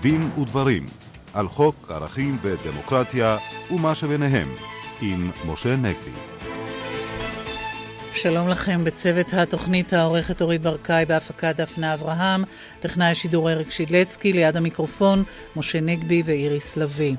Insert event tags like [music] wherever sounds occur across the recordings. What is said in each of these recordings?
דין ודברים על חוק ערכים ודמוקרטיה ומה שביניהם עם משה נגבי. שלום לכם בצוות התוכנית העורכת אורית ברקאי בהפקת דפנה אברהם, טכנאי השידור אריק שידלצקי, ליד המיקרופון משה נגבי ואיריס לביא.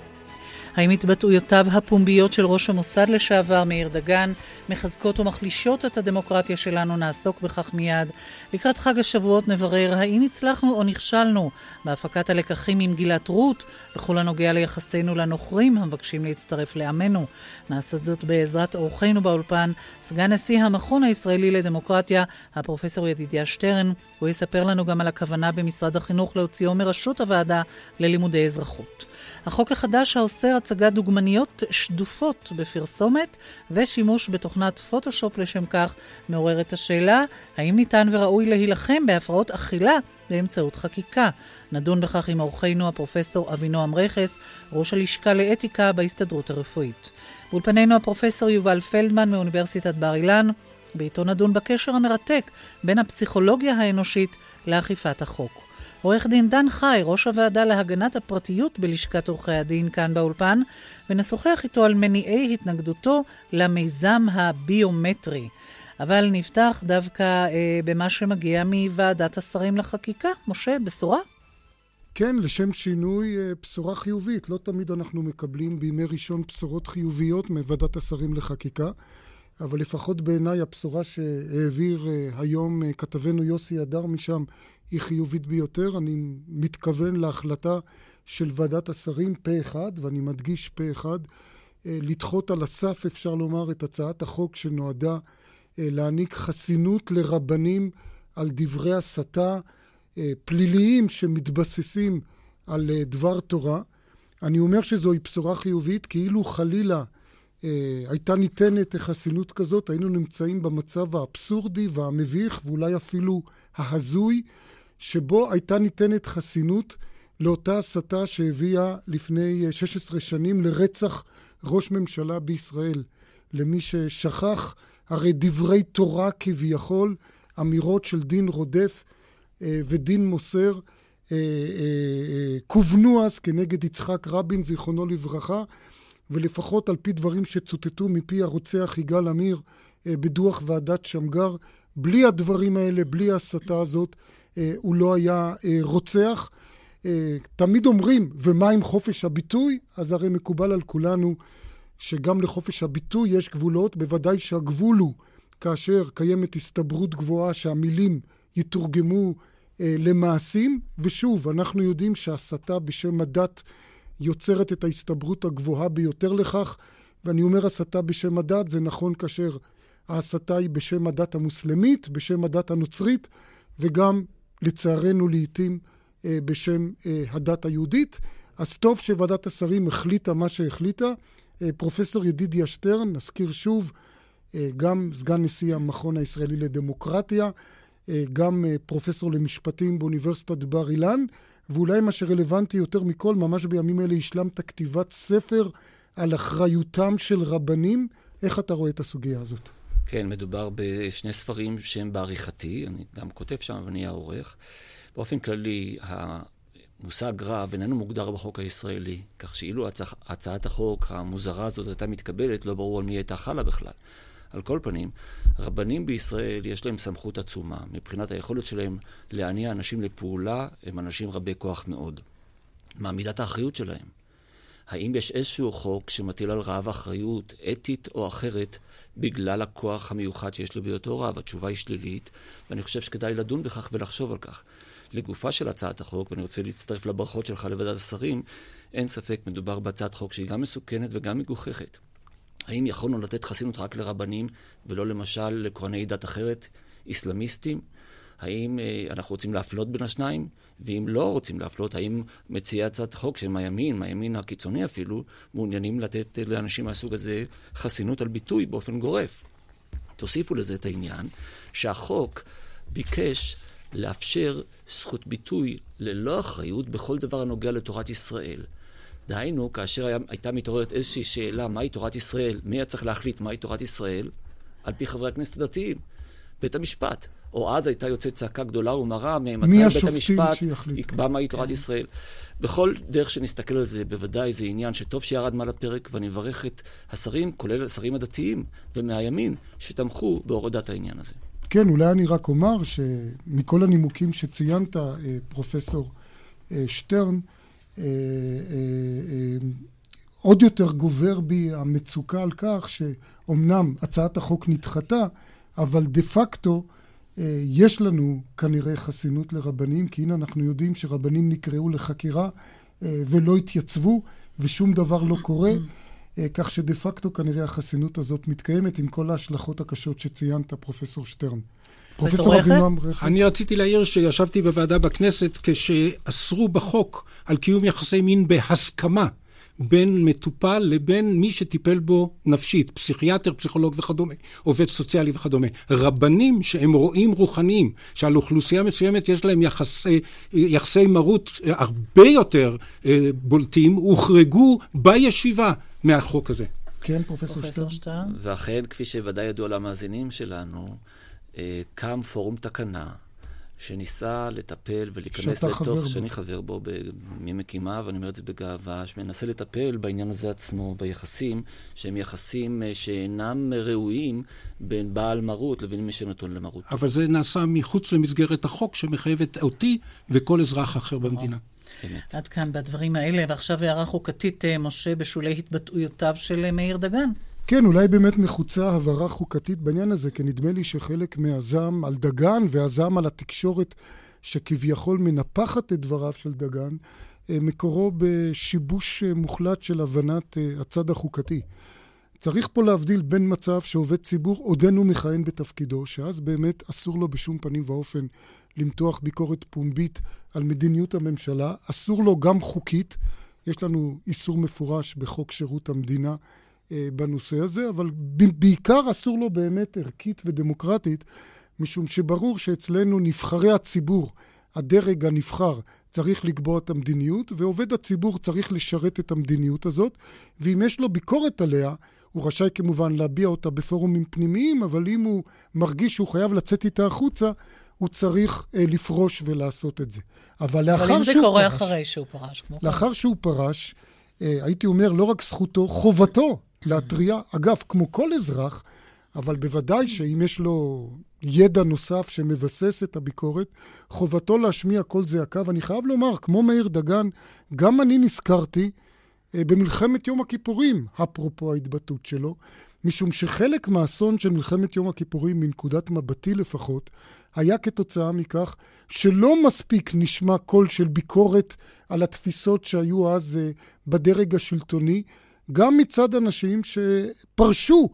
האם התבטאויותיו הפומביות של ראש המוסד לשעבר מאיר דגן מחזקות ומחלישות את הדמוקרטיה שלנו? נעסוק בכך מיד. לקראת חג השבועות נברר האם הצלחנו או נכשלנו בהפקת הלקחים עם גילת רות בכל הנוגע ליחסינו לנוכרים המבקשים להצטרף לעמנו. נעשה זאת בעזרת אורחינו באולפן, סגן נשיא המכון הישראלי לדמוקרטיה, הפרופסור ידידיה שטרן. הוא יספר לנו גם על הכוונה במשרד החינוך להוציאו מראשות הוועדה ללימודי אזרחות. החוק החדש האוסר הצגת דוגמניות שדופות בפרסומת ושימוש בתוכנת פוטושופ לשם כך מעורר את השאלה האם ניתן וראוי להילחם בהפרעות אכילה באמצעות חקיקה. נדון בכך עם אורחנו הפרופסור אבינועם רכס, ראש הלשכה לאתיקה בהסתדרות הרפואית. באולפנינו הפרופסור יובל פלדמן מאוניברסיטת בר אילן, בעיתון נדון בקשר המרתק בין הפסיכולוגיה האנושית לאכיפת החוק. עורך דין דן חי, ראש הוועדה להגנת הפרטיות בלשכת עורכי הדין כאן באולפן, ונשוחח איתו על מניעי התנגדותו למיזם הביומטרי. אבל נפתח דווקא אה, במה שמגיע מוועדת השרים לחקיקה. משה, בשורה? כן, לשם שינוי אה, בשורה חיובית. לא תמיד אנחנו מקבלים בימי ראשון בשורות חיוביות מוועדת השרים לחקיקה, אבל לפחות בעיניי הבשורה שהעביר אה, היום אה, כתבנו יוסי הדר משם היא חיובית ביותר. אני מתכוון להחלטה של ועדת השרים פה אחד, ואני מדגיש פה אחד, אה, לדחות על הסף, אפשר לומר, את הצעת החוק שנועדה להעניק חסינות לרבנים על דברי הסתה פליליים שמתבססים על דבר תורה. אני אומר שזוהי בשורה חיובית, כאילו חלילה הייתה ניתנת חסינות כזאת, היינו נמצאים במצב האבסורדי והמביך ואולי אפילו ההזוי שבו הייתה ניתנת חסינות לאותה הסתה שהביאה לפני 16 שנים לרצח ראש ממשלה בישראל. למי ששכח, הרי דברי תורה כביכול, אמירות של דין רודף אה, ודין מוסר, אה, אה, כוונו אז כנגד יצחק רבין, זיכרונו לברכה, ולפחות על פי דברים שצוטטו מפי הרוצח יגאל עמיר בדוח ועדת שמגר, בלי הדברים האלה, בלי ההסתה הזאת, אה, הוא לא היה אה, רוצח. אה, תמיד אומרים, ומה עם חופש הביטוי? אז הרי מקובל על כולנו שגם לחופש הביטוי יש גבולות, בוודאי שהגבול הוא כאשר קיימת הסתברות גבוהה שהמילים יתורגמו למעשים, ושוב, אנחנו יודעים שהסתה בשם הדת יוצרת את ההסתברות הגבוהה ביותר לכך, ואני אומר הסתה בשם הדת, זה נכון כאשר ההסתה היא בשם הדת המוסלמית, בשם הדת הנוצרית, וגם לצערנו לעיתים אה, בשם אה, הדת היהודית. אז טוב שוועדת השרים החליטה מה שהחליטה. אה, פרופסור ידידיה שטרן, נזכיר שוב, גם סגן נשיא המכון הישראלי לדמוקרטיה, גם פרופסור למשפטים באוניברסיטת בר אילן, ואולי מה שרלוונטי יותר מכל, ממש בימים אלה השלמת כתיבת ספר על אחריותם של רבנים. איך אתה רואה את הסוגיה הזאת? כן, מדובר בשני ספרים שהם בעריכתי, אני גם כותב שם ואני העורך. באופן כללי, המושג רב איננו מוגדר בחוק הישראלי, כך שאילו הצע, הצעת החוק המוזרה הזאת הייתה מתקבלת, לא ברור על מי הייתה חלה בכלל. על כל פנים, רבנים בישראל יש להם סמכות עצומה. מבחינת היכולת שלהם להניע אנשים לפעולה, הם אנשים רבי כוח מאוד. מה מידת האחריות שלהם? האם יש איזשהו חוק שמטיל על רב אחריות אתית או אחרת בגלל הכוח המיוחד שיש לו בהיותו רב? התשובה היא שלילית, ואני חושב שכדאי לדון בכך ולחשוב על כך. לגופה של הצעת החוק, ואני רוצה להצטרף לברכות שלך לוועדת השרים, אין ספק, מדובר בהצעת חוק שהיא גם מסוכנת וגם מגוחכת. האם יכולנו לתת חסינות רק לרבנים ולא למשל לכהני דת אחרת, איסלאמיסטים? האם אה, אנחנו רוצים להפלות בין השניים? ואם לא רוצים להפלות, האם מציעי הצעת חוק שהם הימין, מהימין הקיצוני אפילו, מעוניינים לתת לאנשים מהסוג הזה חסינות על ביטוי באופן גורף? תוסיפו לזה את העניין שהחוק ביקש לאפשר זכות ביטוי ללא אחריות בכל דבר הנוגע לתורת ישראל. דהיינו, כאשר היה, הייתה מתעוררת איזושהי שאלה מהי תורת ישראל, מי היה צריך להחליט מהי תורת ישראל, על פי חברי הכנסת הדתיים. בית המשפט. או אז הייתה יוצאת צעקה גדולה ומרה ממתי בית המשפט יקבע מהי תורת כן. ישראל. בכל דרך שנסתכל על זה, בוודאי זה עניין שטוב שירד מעל הפרק, ואני מברך את השרים, כולל השרים הדתיים ומהימין, שתמכו בהורדת העניין הזה. כן, אולי אני רק אומר שמכל הנימוקים שציינת, אה, פרופסור אה, שטרן, עוד יותר גובר בי המצוקה על כך שאומנם הצעת החוק נדחתה, אבל דה פקטו יש לנו כנראה חסינות לרבנים, כי הנה אנחנו יודעים שרבנים נקראו לחקירה ולא התייצבו ושום דבר לא קורה. אה, כך שדה פקטו כנראה החסינות הזאת מתקיימת עם כל ההשלכות הקשות שציינת, פרופסור שטרן. פרופסור אבינועם רכס. אני רציתי להעיר שישבתי בוועדה בכנסת כשאסרו בחוק על קיום יחסי מין בהסכמה בין מטופל לבין מי שטיפל בו נפשית, פסיכיאטר, פסיכולוג וכדומה, עובד סוציאלי וכדומה. רבנים שהם רואים רוחניים, שעל אוכלוסייה מסוימת יש להם יחסי, יחסי מרות הרבה יותר אה, בולטים, הוחרגו בישיבה מהחוק הזה. כן, פרופסור שטרן. שטרן. ואכן, כפי שוודאי ידוע למאזינים שלנו, אה, קם פורום תקנה. שניסה לטפל ולהיכנס לתוך, שאני חבר בו ממקימה, ואני אומר את זה בגאווה, שמנסה לטפל בעניין הזה עצמו, ביחסים, שהם יחסים אה, שאינם ראויים בין בעל מרות לבין מי שנתון למרות. אבל זה נעשה מחוץ למסגרת החוק שמחייבת אותי וכל אזרח אחר במדינה. אמת. עד כאן בדברים האלה, ועכשיו הערה חוקתית, אה, משה, בשולי התבטאויותיו של אה, מאיר דגן. כן, אולי באמת נחוצה הבהרה חוקתית בעניין הזה, כי נדמה לי שחלק מהזעם על דגן והזעם על התקשורת שכביכול מנפחת את דבריו של דגן, אה, מקורו בשיבוש מוחלט של הבנת הצד החוקתי. צריך פה להבדיל בין מצב שעובד ציבור עודנו מכהן בתפקידו, שאז באמת אסור לו בשום פנים ואופן למתוח ביקורת פומבית על מדיניות הממשלה. אסור לו גם חוקית, יש לנו איסור מפורש בחוק שירות המדינה אה, בנושא הזה, אבל בעיקר אסור לו באמת ערכית ודמוקרטית, משום שברור שאצלנו נבחרי הציבור, הדרג הנבחר, צריך לקבוע את המדיניות, ועובד הציבור צריך לשרת את המדיניות הזאת, ואם יש לו ביקורת עליה, הוא רשאי כמובן להביע אותה בפורומים פנימיים, אבל אם הוא מרגיש שהוא חייב לצאת איתה החוצה, הוא צריך אה, לפרוש ולעשות את זה. אבל לאחר שהוא פרש... אבל אם זה קורה פרש, אחרי שהוא פרש, כמו לאחר כאן. שהוא פרש, אה, הייתי אומר, לא רק זכותו, חובתו להתריע. אגב, כמו כל אזרח, אבל בוודאי שאם יש לו ידע נוסף שמבסס את הביקורת, חובתו להשמיע קול זעקה. ואני חייב לומר, כמו מאיר דגן, גם אני נזכרתי אה, במלחמת יום הכיפורים, אפרופו ההתבטאות שלו, משום שחלק מהאסון של מלחמת יום הכיפורים, מנקודת מבטי לפחות, היה כתוצאה מכך שלא מספיק נשמע קול של ביקורת על התפיסות שהיו אז אה, בדרג השלטוני, גם מצד אנשים שפרשו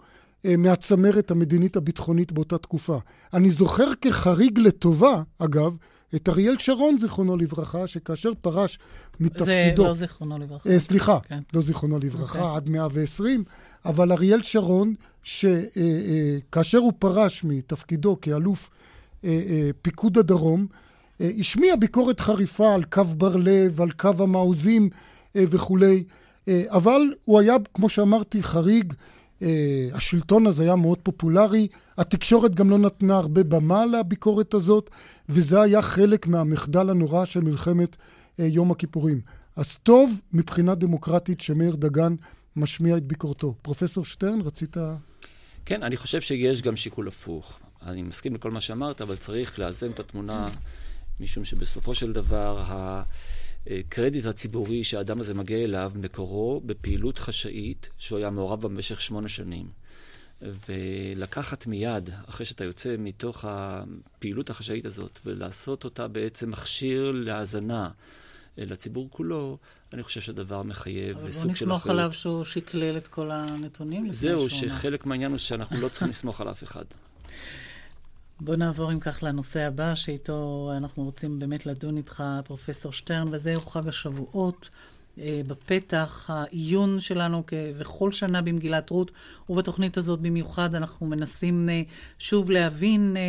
אה, מהצמרת המדינית הביטחונית באותה תקופה. אני זוכר כחריג לטובה, אגב, את אריאל שרון, זיכרונו לברכה, שכאשר פרש מתפקידו... זה לא זיכרונו לברכה. אה, סליחה, כן. לא זיכרונו לברכה, okay. אוקיי. עד 120, אבל אריאל שרון, שכאשר אה, אה, הוא פרש מתפקידו כאלוף אה, אה, פיקוד הדרום, אה, השמיע ביקורת חריפה על קו בר-לב, על קו המעוזים אה, וכולי, אבל הוא היה, כמו שאמרתי, חריג. אה, השלטון הזה היה מאוד פופולרי, התקשורת גם לא נתנה הרבה במה לביקורת הזאת, וזה היה חלק מהמחדל הנורא של מלחמת אה, יום הכיפורים. אז טוב מבחינה דמוקרטית שמאיר דגן משמיע את ביקורתו. פרופסור שטרן, רצית... כן, אני חושב שיש גם שיקול הפוך. אני מסכים לכל מה שאמרת, אבל צריך לאזן את התמונה, משום שבסופו של דבר, הקרדיט הציבורי שהאדם הזה מגיע אליו, מקורו בפעילות חשאית שהוא היה מעורב במשך שמונה שנים. ולקחת מיד, אחרי שאתה יוצא מתוך הפעילות החשאית הזאת, ולעשות אותה בעצם מכשיר להאזנה לציבור כולו, אני חושב שהדבר מחייב סוג של אחריות. אבל בוא נסמוך עליו שהוא שקלל את כל הנתונים זהו, שחלק מהעניין הוא שאנחנו לא צריכים לסמוך על אף אחד. בוא נעבור אם כך לנושא הבא, שאיתו אנחנו רוצים באמת לדון איתך, פרופסור שטרן, וזהו חג השבועות. אה, בפתח, העיון שלנו כבכל שנה במגילת רות, ובתוכנית הזאת במיוחד אנחנו מנסים אה, שוב להבין אה,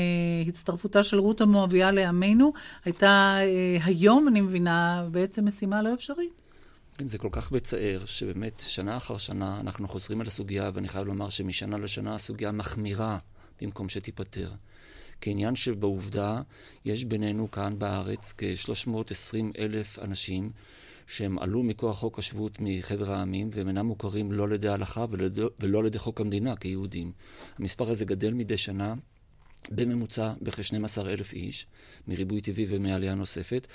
הצטרפותה של רות המואביה לעמנו. הייתה היום, אני מבינה, בעצם משימה לא אפשרית. כן, זה כל כך מצער, שבאמת שנה אחר שנה אנחנו חוזרים על הסוגיה, ואני חייב לומר שמשנה לשנה הסוגיה מחמירה במקום שתיפתר. כעניין שבעובדה יש בינינו כאן בארץ כ-320 אלף אנשים שהם עלו מכוח חוק השבות מחבר העמים והם אינם מוכרים לא על ידי ההלכה ולא על ידי חוק המדינה כיהודים. המספר הזה גדל מדי שנה. בממוצע בכ-12 אלף איש, מריבוי טבעי ומעלייה נוספת,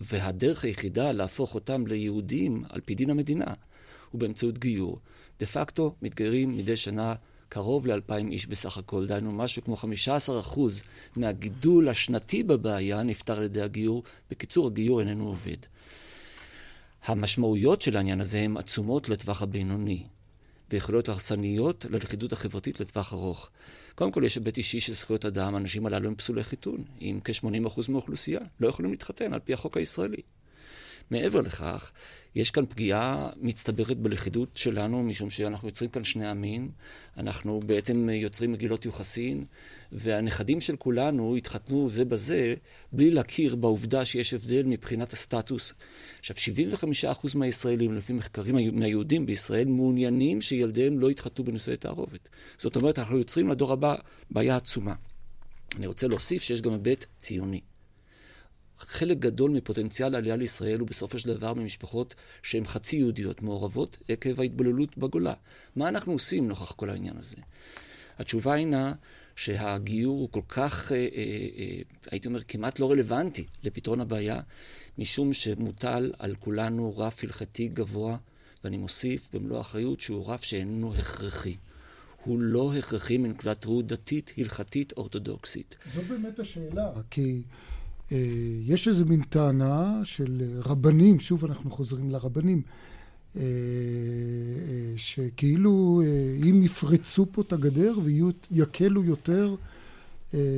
והדרך היחידה להפוך אותם ליהודים על פי דין המדינה הוא באמצעות גיור. דה פקטו מתגיירים מדי שנה קרוב ל-2,000 איש בסך הכל, דהיינו משהו כמו 15% מהגידול השנתי בבעיה נפתר על ידי הגיור. בקיצור, הגיור איננו עובד. המשמעויות של העניין הזה הן עצומות לטווח הבינוני, ויכולות הרסניות ללכידות החברתית לטווח ארוך. קודם כל, יש היבט אישי של זכויות אדם, האנשים הללו הם פסולי חיתון, עם כ-80% מהאוכלוסייה, לא יכולים להתחתן על פי החוק הישראלי. מעבר לכך, יש כאן פגיעה מצטברת בלכידות שלנו, משום שאנחנו יוצרים כאן שני עמים, אנחנו בעצם יוצרים מגילות יוחסין, והנכדים של כולנו התחתנו זה בזה, בלי להכיר בעובדה שיש הבדל מבחינת הסטטוס. עכשיו, 75% מהישראלים, לפי מחקרים מהיהודים בישראל, מעוניינים שילדיהם לא יתחתנו בנישואי תערובת. זאת אומרת, אנחנו יוצרים לדור הבא בעיה עצומה. אני רוצה להוסיף שיש גם היבט ציוני. חלק גדול מפוטנציאל העלייה לישראל הוא בסופו של דבר ממשפחות שהן חצי יהודיות מעורבות עקב ההתבוללות בגולה. מה אנחנו עושים נוכח כל העניין הזה? התשובה הינה שהגיור הוא כל כך, אה, אה, אה, הייתי אומר, כמעט לא רלוונטי לפתרון הבעיה, משום שמוטל על כולנו רף הלכתי גבוה, ואני מוסיף במלוא האחריות שהוא רף שאיננו הכרחי. הוא לא הכרחי מנקודת ראות דתית, הלכתית, אורתודוקסית. זו באמת השאלה, כי... אה, יש איזו מין טענה של רבנים, שוב אנחנו חוזרים לרבנים, אה, אה, שכאילו אם יפרצו פה את הגדר ויקלו יותר,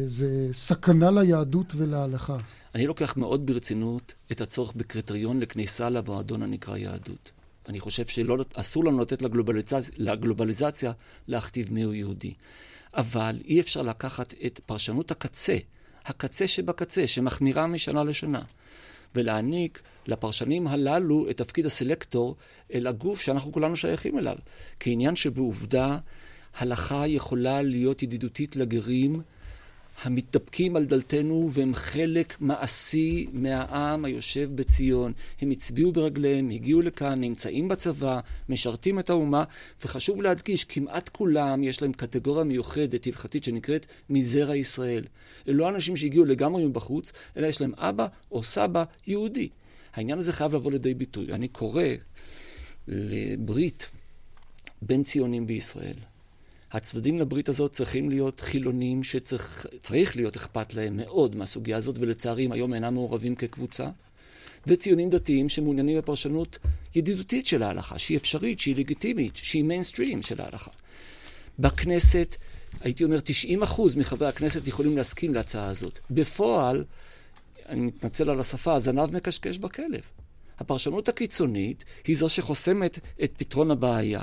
זה סכנה ליהדות ולהלכה. אני לוקח מאוד ברצינות את הצורך בקריטריון לכניסה למועדון הנקרא יהדות. אני חושב שאסור לנו לתת לגלובליזציה, לגלובליזציה להכתיב מיהו יהודי. אבל אי אפשר לקחת את פרשנות הקצה הקצה שבקצה, שמחמירה משנה לשנה, ולהעניק לפרשנים הללו את תפקיד הסלקטור אל הגוף שאנחנו כולנו שייכים אליו. כעניין שבעובדה, הלכה יכולה להיות ידידותית לגרים המתדפקים על דלתנו והם חלק מעשי מהעם היושב בציון. הם הצביעו ברגליהם, הגיעו לכאן, נמצאים בצבא, משרתים את האומה, וחשוב להדגיש, כמעט כולם יש להם קטגוריה מיוחדת, הלכתית, שנקראת מזרע ישראל. אלה לא אנשים שהגיעו לגמרי מבחוץ, אלא יש להם אבא או סבא יהודי. העניין הזה חייב לבוא לידי ביטוי. אני קורא לברית בין ציונים בישראל. הצדדים לברית הזאת צריכים להיות חילונים שצריך להיות אכפת להם מאוד מהסוגיה הזאת, ולצערי הם היום אינם מעורבים כקבוצה, וציונים דתיים שמעוניינים בפרשנות ידידותית של ההלכה, שהיא אפשרית, שהיא לגיטימית, שהיא מיינסטרים של ההלכה. בכנסת, הייתי אומר 90 אחוז מחברי הכנסת יכולים להסכים להצעה הזאת. בפועל, אני מתנצל על השפה, הזנב מקשקש בכלב. הפרשנות הקיצונית היא זו שחוסמת את פתרון הבעיה.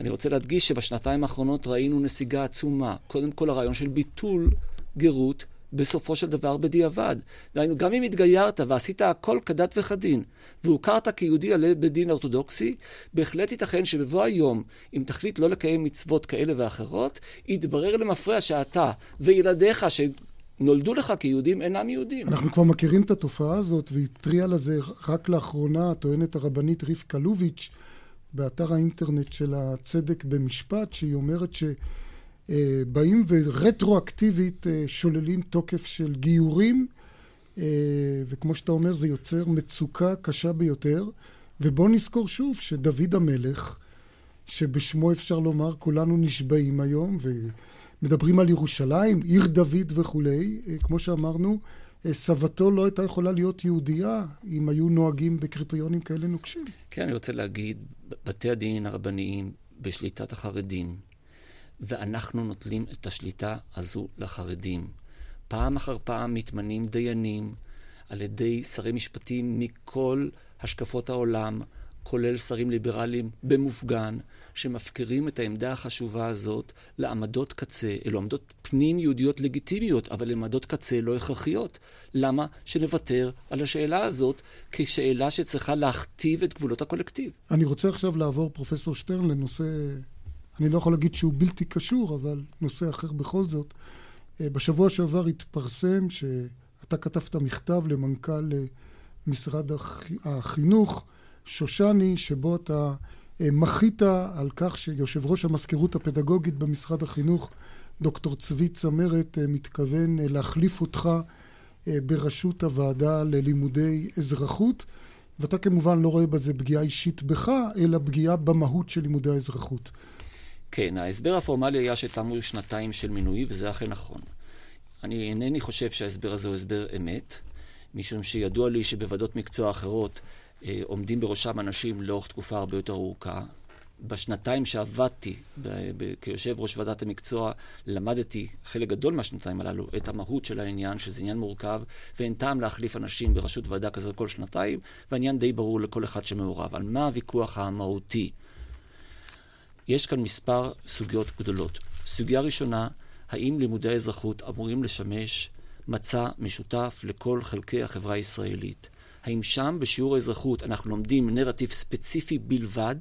אני רוצה להדגיש שבשנתיים האחרונות ראינו נסיגה עצומה. קודם כל הרעיון של ביטול גרות בסופו של דבר בדיעבד. דהיינו, גם אם התגיירת ועשית הכל כדת וכדין, והוכרת כיהודי עלה בדין אורתודוקסי, בהחלט ייתכן שבבוא היום, אם תחליט לא לקיים מצוות כאלה ואחרות, יתברר למפרע שאתה וילדיך ש... נולדו לך כיהודים אינם יהודים. אנחנו כבר מכירים את התופעה הזאת, והתריעה לזה רק לאחרונה, טוענת הרבנית רבקה לוביץ', באתר האינטרנט של הצדק במשפט, שהיא אומרת שבאים ורטרואקטיבית אה, שוללים תוקף של גיורים, אה, וכמו שאתה אומר, זה יוצר מצוקה קשה ביותר. ובואו נזכור שוב שדוד המלך, שבשמו אפשר לומר כולנו נשבעים היום, ומדברים על ירושלים, עיר דוד וכולי, אה, כמו שאמרנו, סבתו לא הייתה יכולה להיות יהודייה אם היו נוהגים בקריטריונים כאלה נוקשים. כן, אני רוצה להגיד, בתי הדין הרבניים בשליטת החרדים, ואנחנו נוטלים את השליטה הזו לחרדים. פעם אחר פעם מתמנים דיינים על ידי שרי משפטים מכל השקפות העולם, כולל שרים ליברליים במופגן, שמפקירים את העמדה החשובה הזאת לעמדות קצה, אלו עמדות פנים יהודיות לגיטימיות, אבל עמדות קצה לא הכרחיות. למה שנוותר על השאלה הזאת כשאלה שצריכה להכתיב את גבולות הקולקטיב? אני רוצה עכשיו לעבור, פרופסור שטרן, לנושא, אני לא יכול להגיד שהוא בלתי קשור, אבל נושא אחר בכל זאת. בשבוע שעבר התפרסם שאתה כתבת מכתב למנכ"ל משרד החינוך, שושני, שבו אתה מחית על כך שיושב ראש המזכירות הפדגוגית במשרד החינוך, דוקטור צבי צמרת, מתכוון להחליף אותך בראשות הוועדה ללימודי אזרחות. ואתה כמובן לא רואה בזה פגיעה אישית בך, אלא פגיעה במהות של לימודי האזרחות. כן, ההסבר הפורמלי היה שתמו שנתיים של מינוי, וזה אכן נכון. אני אינני חושב שההסבר הזה הוא הסבר אמת, משום שידוע לי שבוועדות מקצוע אחרות אה, עומדים בראשם אנשים לאורך תקופה הרבה יותר ארוכה. בשנתיים שעבדתי כיושב ראש ועדת המקצוע, למדתי חלק גדול מהשנתיים הללו את המהות של העניין, שזה עניין מורכב, ואין טעם להחליף אנשים בראשות ועדה כזו כל שנתיים, והעניין די ברור לכל אחד שמעורב. על מה הוויכוח המהותי? יש כאן מספר סוגיות גדולות. סוגיה ראשונה, האם לימודי האזרחות אמורים לשמש מצע משותף לכל חלקי החברה הישראלית? האם שם בשיעור האזרחות אנחנו לומדים נרטיב ספציפי בלבד,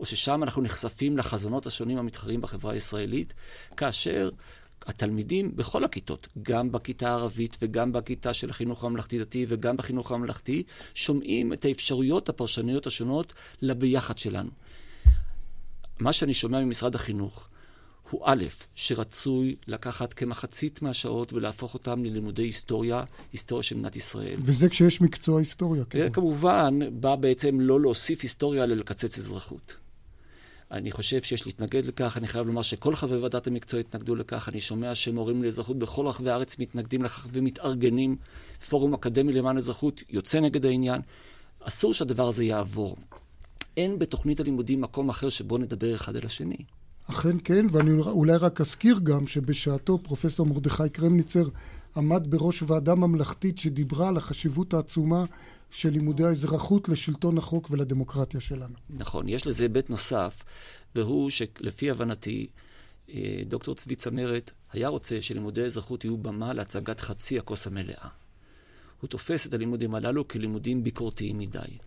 או ששם אנחנו נחשפים לחזונות השונים המתחרים בחברה הישראלית, כאשר התלמידים בכל הכיתות, גם בכיתה הערבית וגם בכיתה של החינוך הממלכתי-דתי וגם בחינוך הממלכתי, שומעים את האפשרויות הפרשניות השונות לביחד שלנו. מה שאני שומע ממשרד החינוך הוא א', שרצוי לקחת כמחצית מהשעות ולהפוך אותם ללימודי היסטוריה, היסטוריה של מדינת ישראל. וזה כשיש מקצוע היסטוריה, כן. כמובן, בא בעצם לא להוסיף היסטוריה, אלא לקצץ אזרחות. אני חושב שיש להתנגד לכך, אני חייב לומר שכל חברי ועדת המקצוע התנגדו לכך, אני שומע שמורים לאזרחות בכל רחבי הארץ מתנגדים לכך ומתארגנים. פורום אקדמי למען אזרחות יוצא נגד העניין. אסור שהדבר הזה יעבור. אין בתוכנית הלימודים מקום אחר שבו נדבר אחד אל השני. אכן כן, ואני אולי רק אזכיר גם שבשעתו פרופסור מרדכי קרמניצר עמד בראש ועדה ממלכתית שדיברה על החשיבות העצומה של לימודי האזרחות לשלטון החוק ולדמוקרטיה שלנו. נכון, יש לזה היבט נוסף, והוא שלפי הבנתי, אה, דוקטור צבי צמרת היה רוצה שלימודי האזרחות יהיו במה להצגת חצי הכוס המלאה. הוא תופס את הלימודים הללו כלימודים ביקורתיים מדי.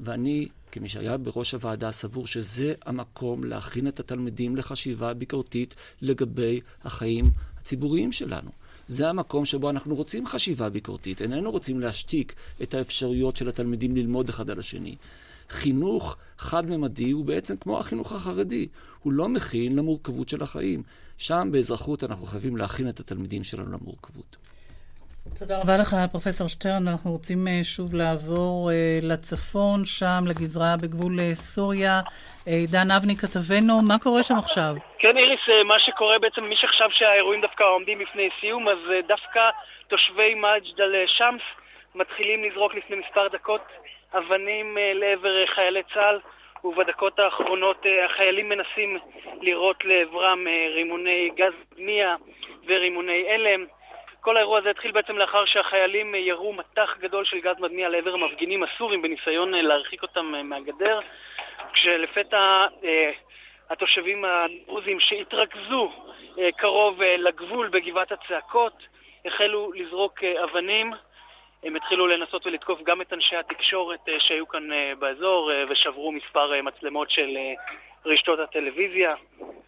ואני, כמי שהיה בראש הוועדה, סבור שזה המקום להכין את התלמידים לחשיבה ביקורתית לגבי החיים הציבוריים שלנו. זה המקום שבו אנחנו רוצים חשיבה ביקורתית, איננו רוצים להשתיק את האפשרויות של התלמידים ללמוד אחד על השני. חינוך חד-ממדי הוא בעצם כמו החינוך החרדי, הוא לא מכין למורכבות של החיים. שם באזרחות אנחנו חייבים להכין את התלמידים שלנו למורכבות. תודה רבה לך, פרופסור שטרן. אנחנו רוצים אה, שוב לעבור אה, לצפון, שם, לגזרה בגבול אה, סוריה. עידן אבני כתבנו, מה קורה שם עכשיו? כן, איריס, מה שקורה בעצם, מי שחשב שהאירועים דווקא עומדים לפני סיום, אז דווקא תושבי מג'ד אל-שמס מתחילים לזרוק לפני מספר דקות אבנים לעבר חיילי צה"ל, ובדקות האחרונות החיילים מנסים לירות לעברם רימוני גז בנייה ורימוני הלם. כל האירוע הזה התחיל בעצם לאחר שהחיילים ירו מטח גדול של גז מדמיע לעבר המפגינים הסורים בניסיון אה, להרחיק אותם אה, מהגדר, כשלפתע אה, התושבים הדרוזים שהתרכזו קרוב לגבול בגבעת הצעקות החלו לזרוק אבנים. הם התחילו לנסות ולתקוף גם את אנשי התקשורת שהיו כאן באזור ושברו מספר מצלמות של רשתות הטלוויזיה.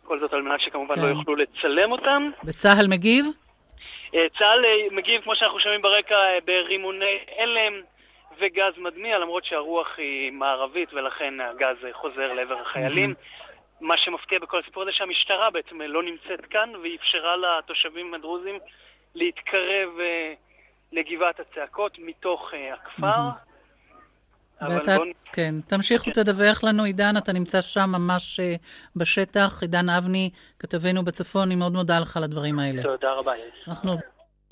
כל זאת על מנת שכמובן לא כן. לא יוכלו לצלם אותם. וצה"ל מגיב? אה, צה"ל אה, מגיב, כמו שאנחנו שומעים ברקע, אה, ברימוני הלם וגז מדמיע, למרות שהרוח היא מערבית ולכן הגז חוזר לעבר החיילים. מה שמפתיע בכל הסיפור הזה שהמשטרה בעצם לא נמצאת כאן ואפשרה לתושבים הדרוזים להתקרב לגבעת הצעקות מתוך הכפר. ואתה, בוא... כן, תמשיכו, כן. תדווח לנו, עידן, אתה נמצא שם ממש uh, בשטח. עידן אבני, כתבנו בצפון, אני מאוד מודה לך על הדברים האלה. תודה רבה. אנחנו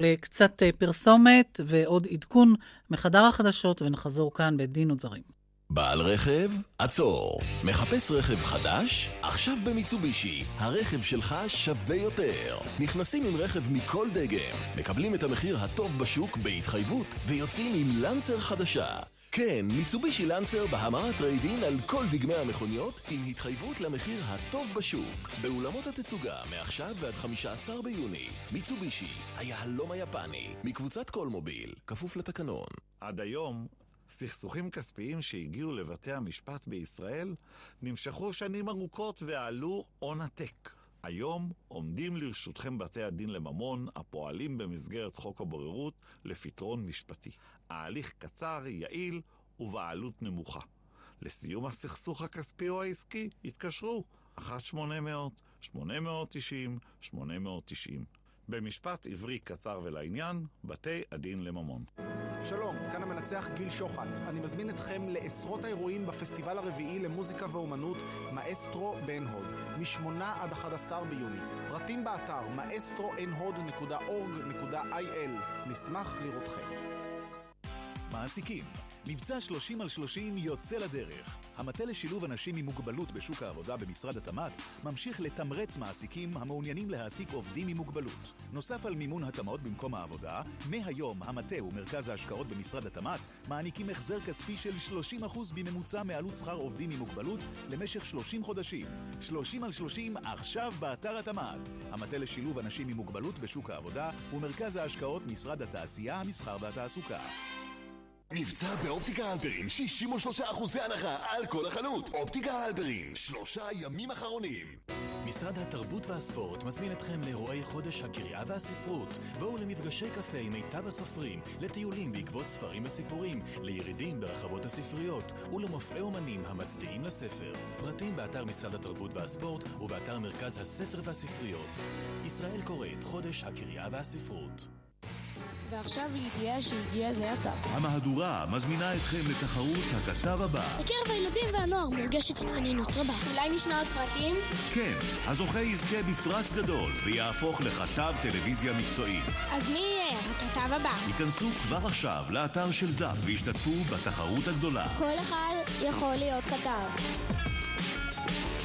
לקצת uh, פרסומת ועוד עדכון מחדר החדשות, ונחזור כאן בדין ודברים. בעל רכב, עצור. מחפש רכב חדש? עכשיו במיצובישי. הרכב שלך שווה יותר. נכנסים עם רכב מכל דגם, מקבלים את המחיר הטוב בשוק בהתחייבות, ויוצאים עם לנסר חדשה. כן, מיצובישי לנסר בהמרת trade-in על כל דגמי המכוניות עם התחייבות למחיר הטוב בשוק. באולמות התצוגה, מעכשיו ועד 15 ביוני. מיצובישי, היהלום היפני, מקבוצת קולמוביל, כפוף לתקנון. עד היום, סכסוכים כספיים שהגיעו לבתי המשפט בישראל נמשכו שנים ארוכות ועלו הון עתק. היום עומדים לרשותכם בתי הדין לממון הפועלים במסגרת חוק הבוררות לפתרון משפטי. ההליך קצר, יעיל ובעלות נמוכה. לסיום הסכסוך הכספי או העסקי, התקשרו 1-800-890-890. במשפט עברי קצר ולעניין, בתי הדין לממון. שלום, כאן המנצח גיל שוחט. אני מזמין אתכם לעשרות האירועים בפסטיבל הרביעי למוזיקה ואומנות מאסטרו בעין הוד, מ-8 עד 11 ביוני. פרטים באתר maestroinhod.org.il נשמח לראותכם. מעסיקים מבצע 30 על 30 יוצא לדרך. המטה לשילוב אנשים עם מוגבלות בשוק העבודה במשרד התמ"ת ממשיך לתמרץ מעסיקים המעוניינים להעסיק עובדים עם מוגבלות. נוסף על מימון התאמות במקום העבודה, מהיום המטה ומרכז ההשקעות במשרד התמ"ת מעניקים החזר כספי של 30% בממוצע מעלות שכר עובדים עם מוגבלות למשך 30 חודשים. 30 על 30 עכשיו באתר התמ"ת. המטה לשילוב אנשים עם מוגבלות בשוק העבודה ומרכז ההשקעות משרד התעשייה, המסחר והתעסוקה. מבצע באופטיקה הלפרין, 63% הנחה על כל החנות. אופטיקה הלפרין, שלושה ימים אחרונים. משרד התרבות והספורט מזמין אתכם לאירועי חודש הקריאה והספרות. בואו למפגשי קפה עם מיטב הסופרים, לטיולים בעקבות ספרים וסיפורים, לירידים ברחבות הספריות ולמופעי אומנים המצדיעים לספר. פרטים באתר משרד התרבות והספורט ובאתר מרכז הספר והספריות. ישראל קוראת חודש הקריאה והספרות. ועכשיו לידיעה שהגיע זה עתה. המהדורה מזמינה אתכם לתחרות הכתב הבא. בקרב הילדים והנוער מורגשת התעניינות רבה. אולי נשמע עוד פרטים? כן, הזוכה יזכה בפרס גדול ויהפוך לכתב טלוויזיה מקצועי. אז מי יהיה הכתב הבא? ייכנסו כבר עכשיו לאתר של זאפ והשתתפו בתחרות הגדולה. כל אחד יכול להיות כתב.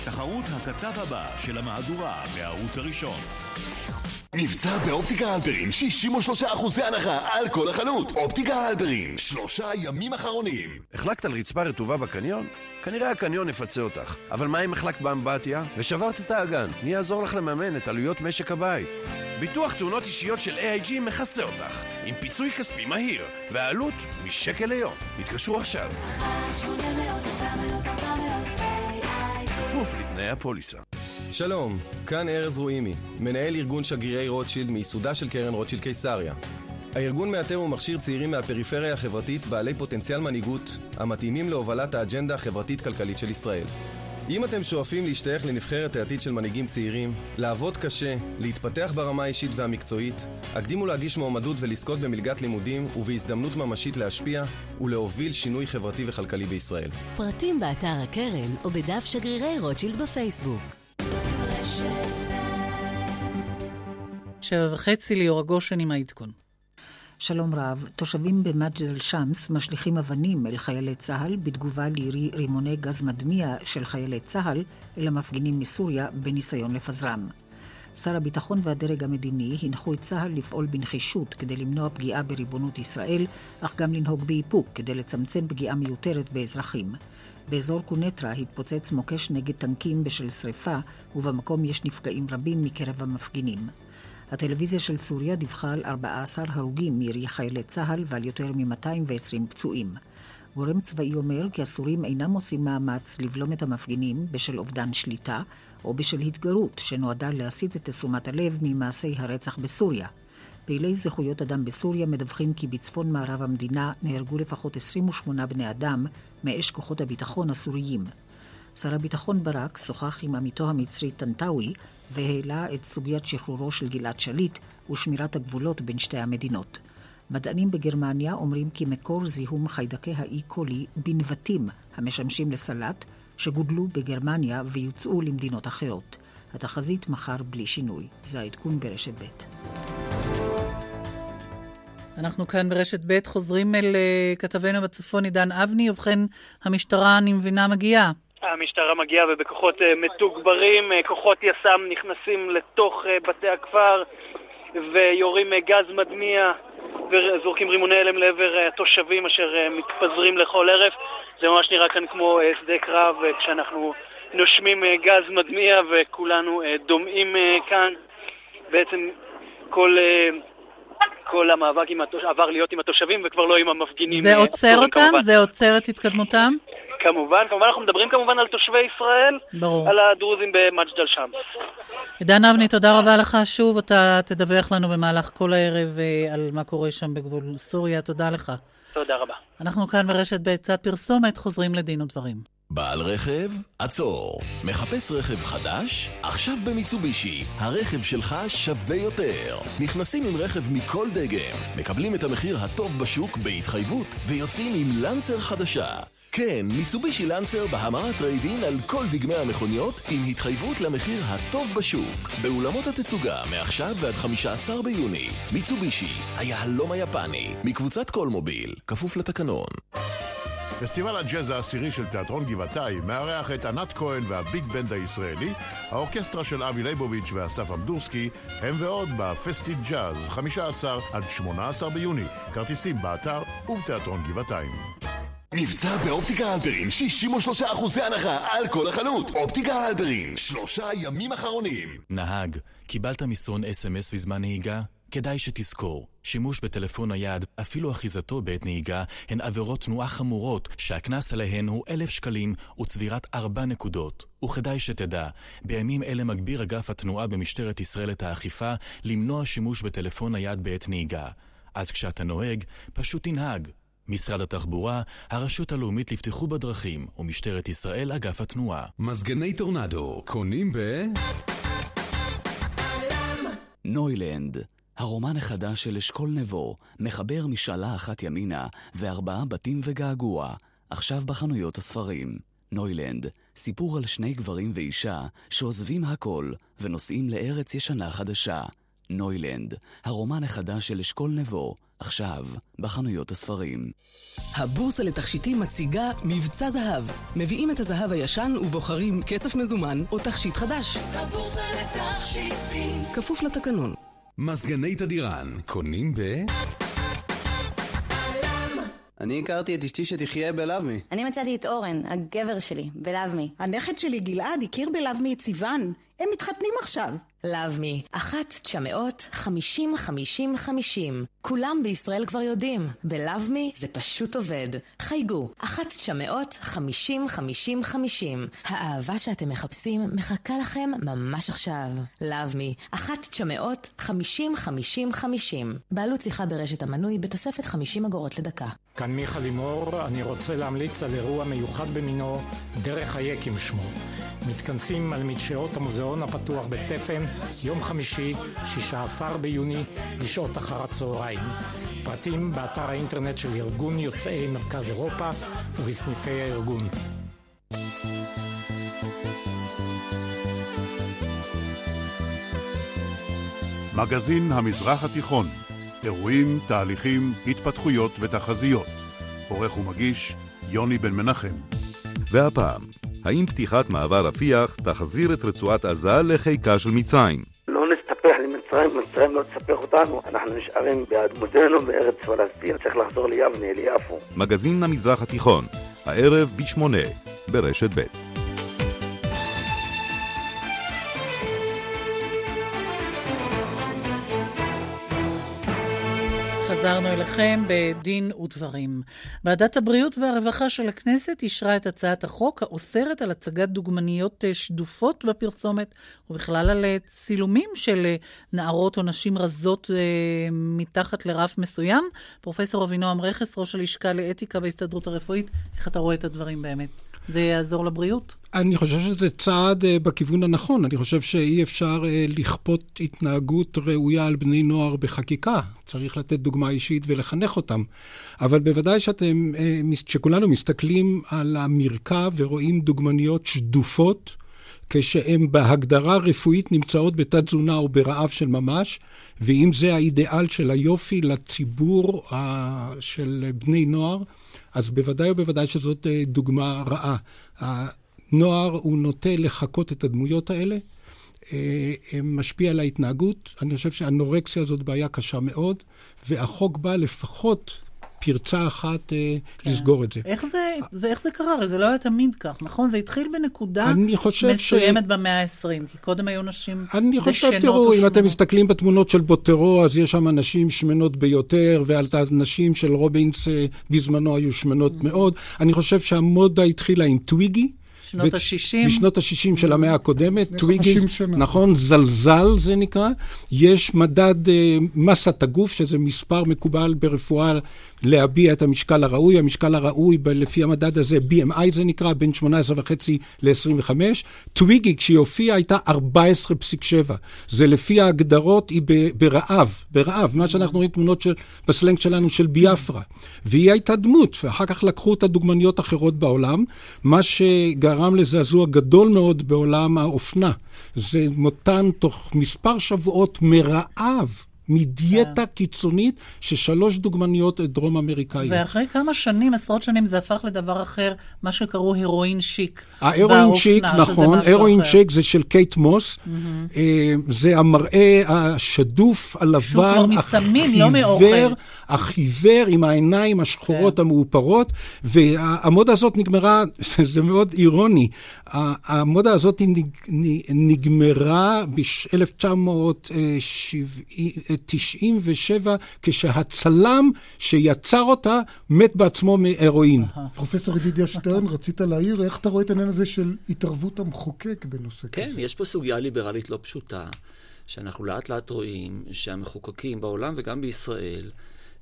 תחרות הכתב הבא של המהדורה בערוץ הראשון. מבצע באופטיקה הלפרין, 63% הנחה על כל החנות. אופטיקה הלפרין, שלושה ימים אחרונים. החלקת על רצפה רטובה בקניון? כנראה הקניון יפצה אותך. אבל מה אם החלקת באמבטיה ושברת את האגן? מי יעזור לך לממן את עלויות משק הבית? ביטוח תאונות אישיות של AIG מכסה אותך, עם פיצוי כספי מהיר, והעלות משקל ליום. התקשרו עכשיו. כפוף לתנאי הפוליסה. שלום, כאן ארז רואימי, מנהל ארגון שגרירי רוטשילד מייסודה של קרן רוטשילד קיסריה. הארגון מאתר ומכשיר צעירים מהפריפריה החברתית בעלי פוטנציאל מנהיגות המתאימים להובלת האג'נדה החברתית-כלכלית של ישראל. אם אתם שואפים להשתייך לנבחרת העתיד של מנהיגים צעירים, לעבוד קשה, להתפתח ברמה האישית והמקצועית, הקדימו להגיש מועמדות ולזכות במלגת לימודים ובהזדמנות ממשית להשפיע ולהוביל שינוי חברתי וכלכלי בישראל. פרטים באתר הקרן או בדף שגרירי רוטשילד בפייסבוק. שבע וחצי ליאור הגושן עם העדכון. שלום רב, תושבים במג'ד אל-שמס משליכים אבנים אל חיילי צה"ל בתגובה לירי רימוני גז מדמיע של חיילי צה"ל אל המפגינים מסוריה בניסיון לפזרם. שר הביטחון והדרג המדיני הנחו את צה"ל לפעול בנחישות כדי למנוע פגיעה בריבונות ישראל, אך גם לנהוג באיפוק כדי לצמצם פגיעה מיותרת באזרחים. באזור קונטרה התפוצץ מוקש נגד טנקים בשל שרפה, ובמקום יש נפגעים רבים מקרב המפגינים. הטלוויזיה של סוריה דיווחה על 14 הרוגים מירי חיילי צה"ל ועל יותר מ-220 פצועים. גורם צבאי אומר כי הסורים אינם עושים מאמץ לבלום את המפגינים בשל אובדן שליטה או בשל התגרות שנועדה להסיט את תשומת הלב ממעשי הרצח בסוריה. פעילי זכויות אדם בסוריה מדווחים כי בצפון מערב המדינה נהרגו לפחות 28 בני אדם מאש כוחות הביטחון הסוריים. שר הביטחון ברק שוחח עם עמיתו המצרי טנטאווי והעלה את סוגיית שחרורו של גלעד שליט ושמירת הגבולות בין שתי המדינות. מדענים בגרמניה אומרים כי מקור זיהום חיידקי האי קולי בנבטים המשמשים לסלט, שגודלו בגרמניה ויוצאו למדינות אחרות. התחזית מחר בלי שינוי. זה העדכון ברשת ב'. אנחנו כאן ברשת ב' חוזרים אל uh, כתבנו בצפון עידן אבני, ובכן המשטרה, אני מבינה, מגיעה. המשטרה מגיעה ובכוחות uh, מתוגברים, uh, כוחות יס"מ נכנסים לתוך uh, בתי הכפר ויורים uh, גז מדמיע וזורקים רימוני הלם לעבר uh, התושבים אשר uh, מתפזרים לכל ערב. זה ממש נראה כאן כמו uh, שדה קרב uh, כשאנחנו נושמים uh, גז מדמיע וכולנו uh, דומעים uh, כאן. בעצם כל... כל המאבק עם התוש... עבר להיות עם התושבים וכבר לא עם המפגינים. זה עוצר אותם? כמובן. זה עוצר את התקדמותם? כמובן, כמובן אנחנו מדברים כמובן על תושבי ישראל, ברור. על הדרוזים במג'דל שמס. עידן אבני, תודה רבה לך שוב. אתה תדווח לנו במהלך כל הערב אה, על מה קורה שם בגבול סוריה. תודה לך. תודה רבה. אנחנו כאן ברשת בצד פרסומת, חוזרים לדין ודברים. בעל רכב, עצור. מחפש רכב חדש? עכשיו במיצובישי. הרכב שלך שווה יותר. נכנסים עם רכב מכל דגם, מקבלים את המחיר הטוב בשוק בהתחייבות, ויוצאים עם לנסר חדשה. כן, מיצובישי לנסר בהמרת trade-in על כל דגמי המכוניות עם התחייבות למחיר הטוב בשוק. באולמות התצוגה מעכשיו ועד 15 ביוני. מיצובישי, היהלום היפני, מקבוצת קולמוביל, כפוף לתקנון. פסטיבל הג'אז העשירי של תיאטרון גבעתיים מארח את ענת כהן והביג בנד הישראלי, האורקסטרה של אבי ליבוביץ' ואסף אמדורסקי, הם ועוד בפסטי ג'אז, 15 עד 18 ביוני. כרטיסים באתר ובתיאטרון גבעתיים. מבצע באופטיקה הלפרין, 63% הנחה על כל החנות. אופטיקה הלפרין, שלושה ימים אחרונים. נהג, קיבלת מסרון אס.אם.אס בזמן נהיגה? כדאי שתזכור, שימוש בטלפון נייד, אפילו אחיזתו בעת נהיגה, הן עבירות תנועה חמורות, שהקנס עליהן הוא אלף שקלים וצבירת ארבע נקודות. וכדאי שתדע, בימים אלה מגביר אגף התנועה במשטרת ישראל את האכיפה למנוע שימוש בטלפון נייד בעת נהיגה. אז כשאתה נוהג, פשוט תנהג. משרד התחבורה, הרשות הלאומית לבטיחות בדרכים ומשטרת ישראל, אגף התנועה. מזגני טורנדו, קונים ב... נוילנד, הרומן החדש של אשכול נבו, מחבר משאלה אחת ימינה וארבעה בתים וגעגוע, עכשיו בחנויות הספרים. נוילנד, סיפור על שני גברים ואישה שעוזבים הכל ונוסעים לארץ ישנה חדשה. נוילנד, הרומן החדש של אשכול נבו, עכשיו בחנויות הספרים. הבורסה לתכשיטים מציגה מבצע זהב. מביאים את הזהב הישן ובוחרים כסף מזומן או תכשיט חדש. הבורסה לתכשיטים. כפוף לתקנון. מזגני תדירן, קונים ב... אני הכרתי את אשתי שתחיה בלאבמי. אני מצאתי את אורן, הגבר שלי, בלאבמי. הנכד שלי גלעד הכיר בלאבמי את סיוון. הם מתחתנים עכשיו. חמישים חמישים חמישים. כולם בישראל כבר יודעים, בלאבמי זה פשוט עובד. חייגו, אחת תשע מאות חמישים חמישים חמישים. האהבה שאתם מחפשים מחכה לכם ממש עכשיו. חמישים חמישים חמישים. בעלות שיחה ברשת המנוי בתוספת חמישים אגורות לדקה. כאן מיכה לימור, אני רוצה להמליץ על אירוע מיוחד במינו, דרך היקים שמו. מתכנסים על מדשאות המוזיאון הפתוח בתפן, יום חמישי, 16 ביוני, בשעות אחר הצהריים. פרטים באתר האינטרנט של ארגון יוצאי מרכז אירופה ובסניפי הארגון. מגזין המזרח התיכון, אירועים, תהליכים, התפתחויות ותחזיות. עורך ומגיש יוני בן מנחם. והפעם, האם פתיחת מעבר רפיח תחזיר את רצועת עזה לחיקה של מצרים? לא נסתפח למצרים, מצרים לא תספח אותנו. אנחנו נשארים באדמותינו בארץ פלסטין, צריך לחזור ליבנה, ליפו. מגזין המזרח התיכון, הערב בשמונה, ברשת ב'. אליכם בדין ודברים. ועדת הבריאות והרווחה של הכנסת אישרה את הצעת החוק האוסרת על הצגת דוגמניות אה, שדופות בפרסומת, ובכלל על אה, צילומים של אה, נערות או נשים רזות מתחת לרף מסוים. פרופסור אבינועם רכס, ראש הלשכה לאתיקה בהסתדרות הרפואית, איך אתה רואה את הדברים באמת? זה יעזור לבריאות? אני חושב שזה צעד uh, בכיוון הנכון. אני חושב שאי אפשר uh, לכפות התנהגות ראויה על בני נוער בחקיקה. צריך לתת דוגמה אישית ולחנך אותם. אבל בוודאי שאתם, uh, שכולנו מסתכלים על המרקע ורואים דוגמניות שדופות, כשהן בהגדרה רפואית נמצאות בתת-תזונה או ברעב של ממש, ואם זה האידיאל של היופי לציבור uh, של בני נוער, אז בוודאי ובוודאי שזאת אה, דוגמה רעה. הנוער הוא נוטה לחקות את הדמויות האלה, אה, משפיע על ההתנהגות. אני חושב שהאנורקסיה זאת בעיה קשה מאוד, והחוק בא לפחות פרצה אחת אה, כן. לסגור את זה. איך זה, זה, איך זה קרה? הרי זה לא היה תמיד כך, נכון? זה התחיל בנקודה מסוימת ש... במאה ה-20, כי קודם היו נשים דשנות אני חושב, תראו, אם אתם מסתכלים בתמונות של בוטרו, אז יש שם נשים שמנות ביותר, והנשים של רובינס אה, בזמנו היו שמנות mm-hmm. מאוד. אני חושב שהמודה התחילה עם טוויגי. שנות ה-60. בשנות ה-60 של המאה הקודמת, טוויגי, נכון, זלזל זה נקרא. יש מדד אה, מסת הגוף, שזה מספר מקובל ברפואה להביע את המשקל הראוי. המשקל הראוי, לפי המדד הזה, BMI זה נקרא, בין 18.5 ל-25. טוויגי, כשהיא הופיעה, הייתה 14.7. זה לפי ההגדרות, היא ברעב, ברעב, מה שאנחנו רואים תמונות של, בסלנג שלנו של ביאפרה. והיא הייתה דמות, ואחר כך לקחו אותה דוגמניות אחרות בעולם, מה שגרם לזעזוע גדול מאוד בעולם האופנה. זה מותן תוך מספר שבועות מרעב. מדיאטה כן. קיצונית של שלוש דוגמניות דרום אמריקאיות. ואחרי כמה שנים, עשרות שנים, זה הפך לדבר אחר, מה שקראו הרואין שיק. ההרואין שיק, נכון, הרואין שיק זה של קייט מוס. Mm-hmm. זה המראה השדוף, הלבן, שהוא כבר מסמים, לא מאוכל. החיוור עם העיניים השחורות כן. המאופרות, והמודה הזאת נגמרה, [laughs] זה מאוד אירוני, המודה הזאת נגמרה ב-1997, כשהצלם שיצר אותה מת בעצמו מהרואין. פרופסור ידידיה שטרן, רצית להעיר, איך אתה רואה את העניין הזה של התערבות המחוקק בנושא כן, כזה? כן, יש פה סוגיה ליברלית לא פשוטה, שאנחנו לאט לאט רואים שהמחוקקים בעולם וגם בישראל,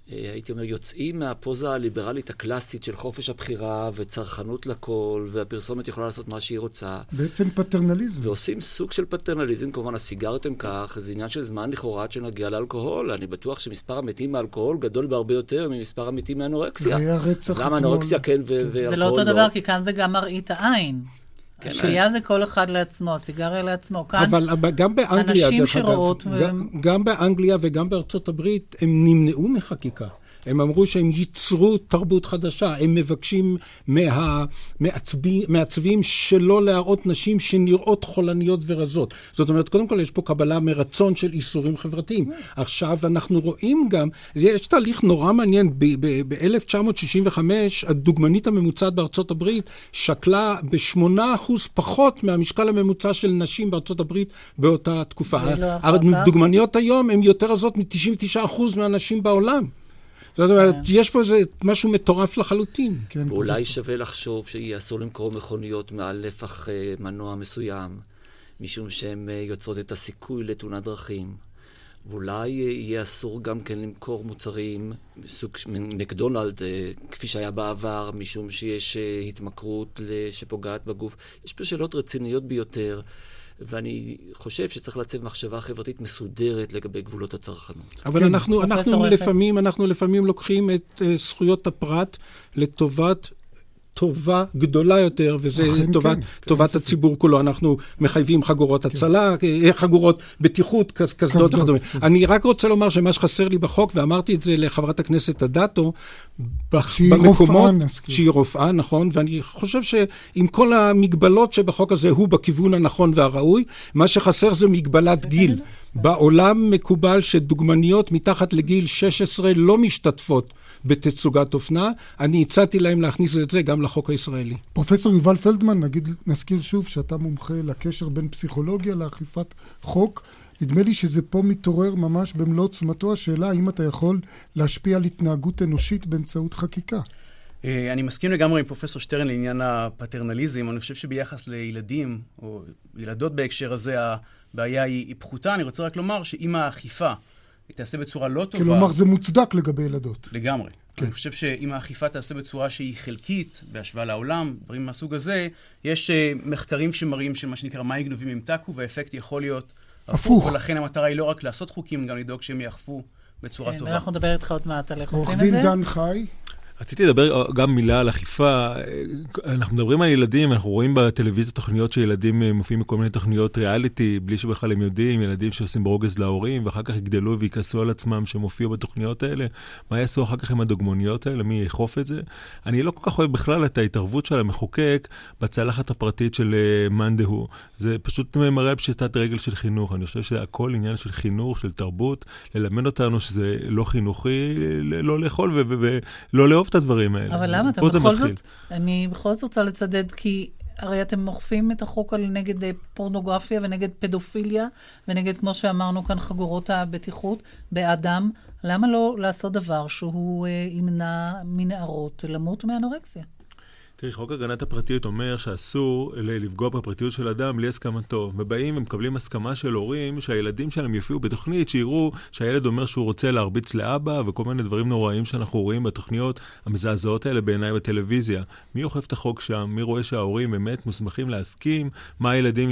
הייתי אומר, יוצאים מהפוזה הליברלית הקלאסית של חופש הבחירה וצרכנות לכל, והפרסומת יכולה לעשות מה שהיא רוצה. בעצם פטרנליזם. ועושים סוג של פטרנליזם, כמובן הסיגריות הם כך, זה עניין של זמן לכאורה עד שנגיע לאלכוהול. אני בטוח שמספר המתים מאלכוהול גדול בהרבה יותר ממספר המתים מאנורקסיה. היה רצח אז למה אנורקסיה כן ואלכוהול לא? זה לא אותו דבר, כי כאן זה גם מראית העין. כן, השתייה זה כל אחד לעצמו, הסיגריה לעצמו. כאן אבל, גם באנגליה, אנשים שרואות... ו... גם, גם באנגליה וגם בארצות הברית, הם נמנעו מחקיקה. הם אמרו שהם ייצרו תרבות חדשה, הם מבקשים מהמעצבים שלא להראות נשים שנראות חולניות ורזות. זאת אומרת, קודם כל יש פה קבלה מרצון של איסורים חברתיים. עכשיו אנחנו רואים גם, יש תהליך נורא מעניין, ב-1965 הדוגמנית הממוצעת בארצות הברית שקלה ב-8% פחות מהמשקל הממוצע של נשים בארצות הברית באותה תקופה. הדוגמניות היום הן יותר רזות מ-99% מהנשים בעולם. זאת אומרת, כן. יש פה איזה משהו מטורף לחלוטין. כן, ואולי שווה לחשוב שיהיה אסור למכור מכוניות מעל נפח אה, מנוע מסוים, משום שהן אה, יוצרות את הסיכוי לתאונת דרכים. ואולי אה, יהיה אסור גם כן למכור מוצרים מסוג מקדונלד, כפי שהיה בעבר, משום שיש התמכרות שפוגעת בגוף. יש פה שאלות רציניות ביותר. ואני חושב שצריך לעצב מחשבה חברתית מסודרת לגבי גבולות הצרכנות. אבל כן, אנחנו, אנחנו, לפעמים, אנחנו לפעמים לוקחים את uh, זכויות הפרט לטובת טובה גדולה יותר, וזה טובת, כן, טובת כן, הציבור כולו. אנחנו מחייבים חגורות כן. הצלה, אה, חגורות בטיחות, קסדות וכדומה. כן. אני רק רוצה לומר שמה שחסר לי בחוק, ואמרתי את זה לחברת הכנסת אדטו, שהיא רופאה, נזכיר. שהיא רופאה, נכון, ואני חושב שעם כל המגבלות שבחוק הזה הוא בכיוון הנכון והראוי, מה שחסר זה מגבלת גיל. בעולם מקובל שדוגמניות מתחת לגיל 16 לא משתתפות בתצוגת אופנה. אני הצעתי להם להכניס את זה גם לחוק הישראלי. פרופסור יובל פלדמן, נגיד, נזכיר שוב שאתה מומחה לקשר בין פסיכולוגיה לאכיפת חוק. נדמה לי שזה פה מתעורר ממש במלוא עוצמתו השאלה האם אתה יכול להשפיע על התנהגות אנושית באמצעות חקיקה. אה, אני מסכים לגמרי עם פרופסור שטרן לעניין הפטרנליזם. אני חושב שביחס לילדים, או ילדות בהקשר הזה, הבעיה היא, היא פחותה. אני רוצה רק לומר שאם האכיפה תעשה בצורה לא טובה... כלומר, זה מוצדק לגבי ילדות. לגמרי. כן. אני חושב שאם האכיפה תעשה בצורה שהיא חלקית, בהשוואה לעולם, דברים מהסוג הזה, יש uh, מחקרים שמראים שמה שנקרא מים גנובים ימתקו, והאפקט יכול להיות הפוך. הפוך. ולכן המטרה היא לא רק לעשות חוקים, גם לדאוג שהם יאכפו בצורה כן, טובה. ואנחנו נדבר איתך עוד מעט על איך עושים את זה. עורך דין דן חי. רציתי לדבר גם מילה על אכיפה. אנחנו מדברים על ילדים, אנחנו רואים בטלוויזיה תוכניות שילדים אה, מופיעים בכל מיני תוכניות ריאליטי, בלי שבכלל הם יודעים, ילדים שעושים ברוגז להורים, ואחר כך יגדלו ויכעסו על עצמם שהם הופיעו בתוכניות האלה. מה יעשו אחר כך עם הדוגמוניות האלה? מי יאכוף את זה? אני לא כל כך אוהב בכלל את ההתערבות של המחוקק בצלחת הפרטית של אה, מאן דהוא. זה פשוט מראה פשיטת רגל של חינוך. אני חושב שהכל עניין של חינוך, של תרבות, ללמד אותנו שזה לא חינוכי, לא לאכול ולא לאהוב את הדברים האלה. אבל למה? אתה בכל זאת, אני בכל זאת רוצה לצדד, כי הרי אתם אוכפים את החוק על נגד אה, פורנוגרפיה ונגד פדופיליה, ונגד, כמו שאמרנו כאן, חגורות הבטיחות באדם. למה לא לעשות דבר שהוא אה, ימנע מנערות למות מאנורקסיה? תראי, חוק הגנת הפרטיות אומר שאסור לפגוע בפרטיות של אדם בלי הסכמתו. ובאים ומקבלים הסכמה של הורים שהילדים שלהם יופיעו בתוכנית, שיראו שהילד אומר שהוא רוצה להרביץ לאבא, וכל מיני דברים נוראים שאנחנו רואים בתוכניות המזעזעות האלה בעיניי בטלוויזיה. מי אוכף את החוק שם? מי רואה שההורים באמת מוסמכים להסכים מה הילדים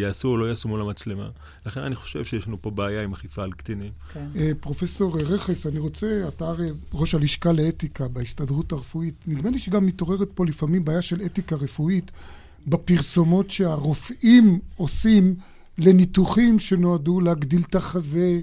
יעשו או לא יעשו מול המצלמה? לכן אני חושב שיש לנו פה בעיה עם אכיפה על קטינים. כן. אה, פרופסור רכס, אני רוצה, אתה הרי ראש הלשכה לאתיקה בהסתדרות הרפואית. נדמה לי שגם מתעורר מתעוררת פה לפעמים בעיה של אתיקה רפואית בפרסומות שהרופאים עושים לניתוחים שנועדו להגדיל את החזה,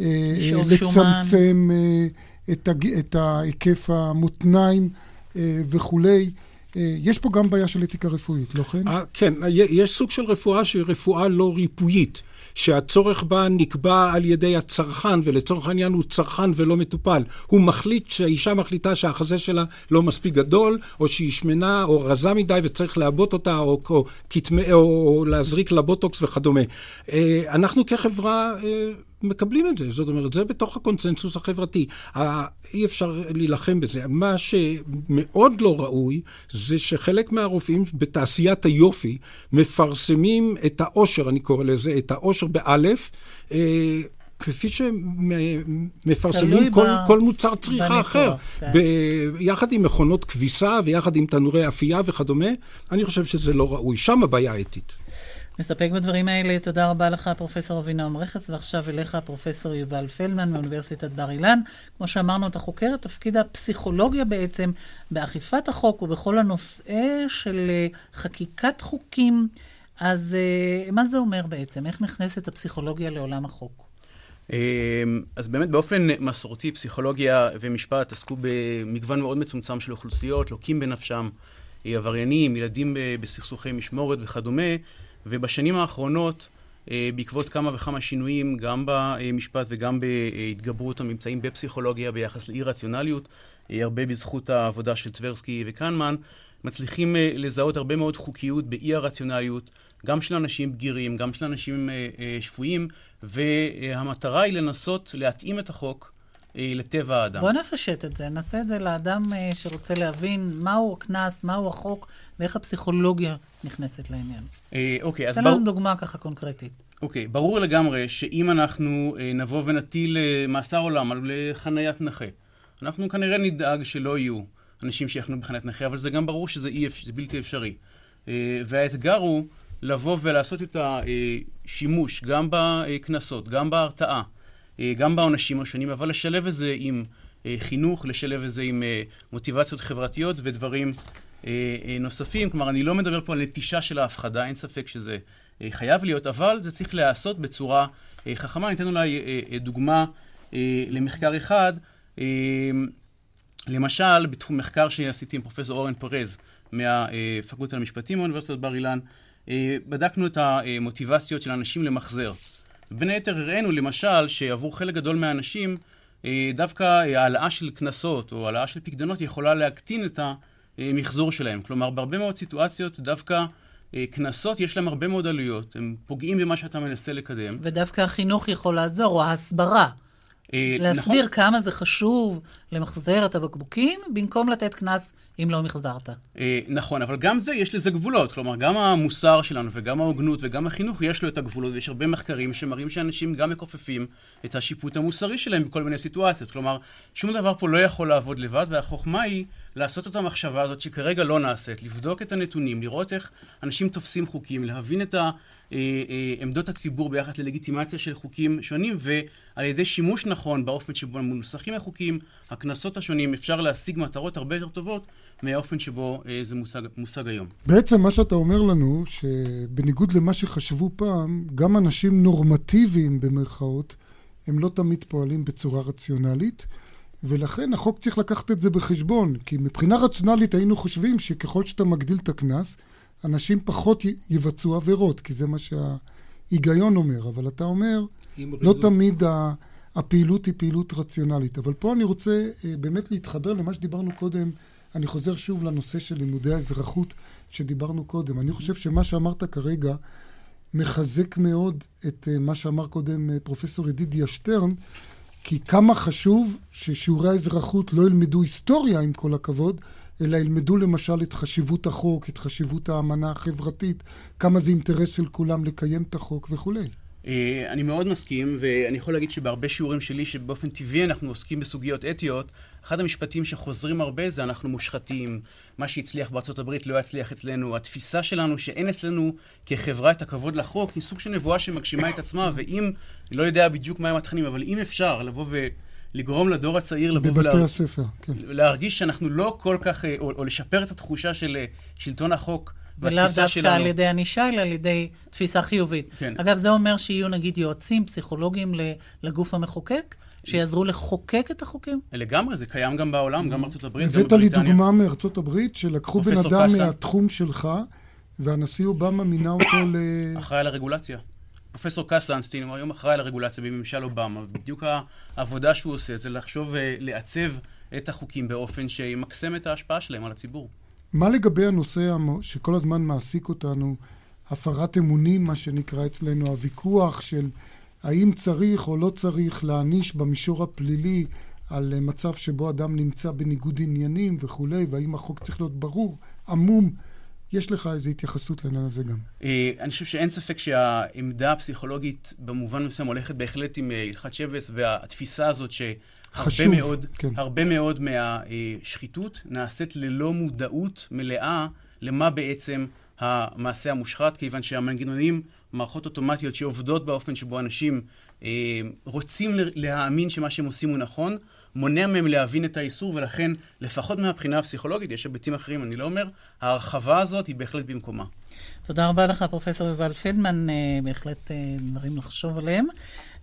אה, לצמצם אה, את, את ההיקף המותניים אה, וכולי. יש פה גם בעיה של אתיקה רפואית, לא כן? כן, יש סוג של רפואה שהיא רפואה לא ריפויית. שהצורך בה נקבע על ידי הצרכן, ולצורך העניין הוא צרכן ולא מטופל. הוא מחליט, שהאישה מחליטה שהחזה שלה לא מספיק גדול, או שהיא שמנה או רזה מדי וצריך לעבות אותה, או, או, או, או להזריק לה בוטוקס וכדומה. אה, אנחנו כחברה... מקבלים את זה. זאת אומרת, זה בתוך הקונצנזוס החברתי. אי אפשר להילחם בזה. מה שמאוד לא ראוי, זה שחלק מהרופאים בתעשיית היופי מפרסמים את העושר, אני קורא לזה, את העושר באלף. אה, כפי שמפרסמים כל, ב... כל מוצר צריכה בנקור, אחר, כן. ב... יחד עם מכונות כביסה ויחד עם תנורי אפייה וכדומה, אני חושב שזה לא ראוי. שם הבעיה האתית. נסתפק בדברים האלה. תודה רבה לך, פרופ' אבינועם רכס, ועכשיו אליך, פרופ' יובל פלדמן מאוניברסיטת בר אילן. כמו שאמרנו, אתה חוקר את תפקיד הפסיכולוגיה בעצם באכיפת החוק ובכל הנושא של אה, חקיקת חוקים. אז אה, מה זה אומר בעצם? איך נכנסת הפסיכולוגיה לעולם החוק? אה, אז באמת באופן מסורתי, פסיכולוגיה ומשפט עסקו במגוון מאוד מצומצם של אוכלוסיות, לוקים בנפשם, עבריינים, ילדים בסכסוכי משמורת וכדומה. ובשנים האחרונות, אה, בעקבות כמה וכמה שינויים, גם במשפט וגם בהתגברות הממצאים בפסיכולוגיה ביחס לאי-רציונליות, אה, הרבה בזכות העבודה של טברסקי וקנמן, מצליחים אה, לזהות הרבה מאוד חוקיות באי-הרציונליות, גם של אנשים בגירים, גם של אנשים שפויים, והמטרה היא לנסות להתאים את החוק לטבע האדם. בוא נפשט את זה, נעשה את זה לאדם שרוצה להבין מהו הקנס, מהו החוק ואיך הפסיכולוגיה נכנסת לעניין. אה, אוקיי, אז... תן לנו דוגמה ככה קונקרטית. אוקיי, ברור לגמרי שאם אנחנו אה, נבוא ונטיל אה, מאסר עולם על אה, חניית נכה, אנחנו כנראה נדאג שלא יהיו אנשים שיחנו בחניית נכה, אבל זה גם ברור שזה אי, זה בלתי אפשרי. אה, והאתגר הוא לבוא ולעשות את השימוש גם בקנסות, גם בהרתעה, אה, גם בעונשים השונים, אבל לשלב את זה עם אה, חינוך, לשלב את זה עם אה, מוטיבציות חברתיות ודברים אה, אה, נוספים. כלומר, אני לא מדבר פה על נטישה של ההפחדה, אין ספק שזה אה, חייב להיות, אבל זה צריך להיעשות בצורה חכמה. אני אתן אולי דוגמה למחקר אחד. למשל, בתחום מחקר שעשיתי עם פרופסור אורן פרז מהפקולטה למשפטים באוניברסיטת בר אילן, בדקנו את המוטיבציות של אנשים למחזר. בין היתר הראינו למשל שעבור חלק גדול מהאנשים דווקא העלאה של קנסות או העלאה של פקדונות יכולה להקטין את ה... אה, מחזור שלהם. כלומר, בהרבה מאוד סיטואציות דווקא אה, קנסות, יש להם הרבה מאוד עלויות, הם פוגעים במה שאתה מנסה לקדם. ודווקא החינוך יכול לעזור, או ההסברה. אה, להסביר נכון. כמה זה חשוב למחזר את הבקבוקים, במקום לתת קנס אם לא מחזרת. אה, נכון, אבל גם זה, יש לזה גבולות. כלומר, גם המוסר שלנו וגם ההוגנות וגם החינוך, יש לו את הגבולות, ויש הרבה מחקרים שמראים שאנשים גם מכופפים את השיפוט המוסרי שלהם בכל מיני סיטואציות. כלומר, שום דבר פה לא יכול לעבוד לבד, והחוכמה היא לעשות את המחשבה הזאת שכרגע לא נעשית, לבדוק את הנתונים, לראות איך אנשים תופסים חוקים, להבין את ה... אה, אה, עמדות הציבור ביחס ללגיטימציה של חוקים שונים, ועל ידי שימוש נכון באופן שבו מנוסחים החוקים, הקנסות השונים, אפשר להשיג מטרות הרבה יותר טובות מהאופן שבו אה, זה מושג, מושג היום. בעצם מה שאתה אומר לנו, שבניגוד למה שחשבו פעם, גם אנשים נורמטיביים במרכאות, הם לא תמיד פועלים בצורה רציונלית. ולכן החוק צריך לקחת את זה בחשבון, כי מבחינה רציונלית היינו חושבים שככל שאתה מגדיל את הקנס, אנשים פחות יבצעו עבירות, כי זה מה שההיגיון אומר. אבל אתה אומר, לא תמיד הפעילות היא פעילות רציונלית. אבל פה אני רוצה אה, באמת להתחבר למה שדיברנו קודם. אני חוזר שוב לנושא של לימודי האזרחות שדיברנו קודם. אני חושב שמה שאמרת כרגע מחזק מאוד את אה, מה שאמר קודם אה, פרופסור ידידיה שטרן, כי כמה חשוב ששיעורי האזרחות לא ילמדו היסטוריה, עם כל הכבוד, אלא ילמדו למשל את חשיבות החוק, את חשיבות האמנה החברתית, כמה זה אינטרס של כולם לקיים את החוק וכולי. אה, אני מאוד מסכים, ואני יכול להגיד שבהרבה שיעורים שלי, שבאופן טבעי אנחנו עוסקים בסוגיות אתיות, אחד המשפטים שחוזרים הרבה זה אנחנו מושחתים, מה שהצליח בארצות הברית לא יצליח אצלנו. התפיסה שלנו שאין אצלנו כחברה את הכבוד לחוק, היא סוג של נבואה שמגשימה את עצמה, ואם, אני לא יודע בדיוק מהם התכנים, אבל אם אפשר לבוא ו... לגרום לדור הצעיר לבוא בבתי ולה... הספר, כן. להרגיש שאנחנו לא כל כך, אה, או, או לשפר את התחושה של אה, שלטון החוק ולאו דווקא שלנו. על ידי ענישה, אלא על ידי תפיסה חיובית. כן. אגב, זה אומר שיהיו נגיד יועצים, פסיכולוגים לגוף המחוקק? שיעזרו לחוקק את החוקים? לגמרי, זה קיים גם בעולם, גם בארצות הברית, גם בבריטניה. הבאת לי דוגמה מארצות הברית, שלקחו בן אדם מהתחום שלך, והנשיא אובמה מינה אותו ל... אחראי על פרופסור קסלנסטין הוא היום אחראי על הרגולציה בממשל אובמה, ובדיוק העבודה שהוא עושה זה לחשוב אה, את החוקים באופן שימקסם את ההשפעה שלהם על הציבור. מה לגבי הנושא שכל הזמן מעסיק אותנו, הפרת אמונים, מה שנקרא אצלנו, הוויכוח של האם צריך או לא צריך להעניש במישור הפלילי על אה, מצב שבו אדם נמצא בניגוד עניינים וכולי, והאם החוק צריך להיות ברור, עמום. יש לך איזו התייחסות לעניין הזה גם. אה, אני חושב שאין ספק שהעמדה הפסיכולוגית במובן מסוים הולכת בהחלט עם אה, הלכת שבס, והתפיסה הזאת שהרבה מאוד, כן. הרבה מאוד מהשחיתות נעשית ללא מודעות מלאה למה בעצם המעשה המושחת, כיוון שהמנגנונים, מערכות אוטומטיות שעובדות באופן שבו אנשים אה, רוצים להאמין שמה שהם עושים הוא נכון, מונע מהם להבין את האיסור, ולכן, לפחות מהבחינה הפסיכולוגית, יש היבטים אחרים, אני לא אומר, ההרחבה הזאת היא בהחלט במקומה. תודה רבה לך, פרופ' יובל פלדמן, אה, בהחלט אה, דברים לחשוב עליהם.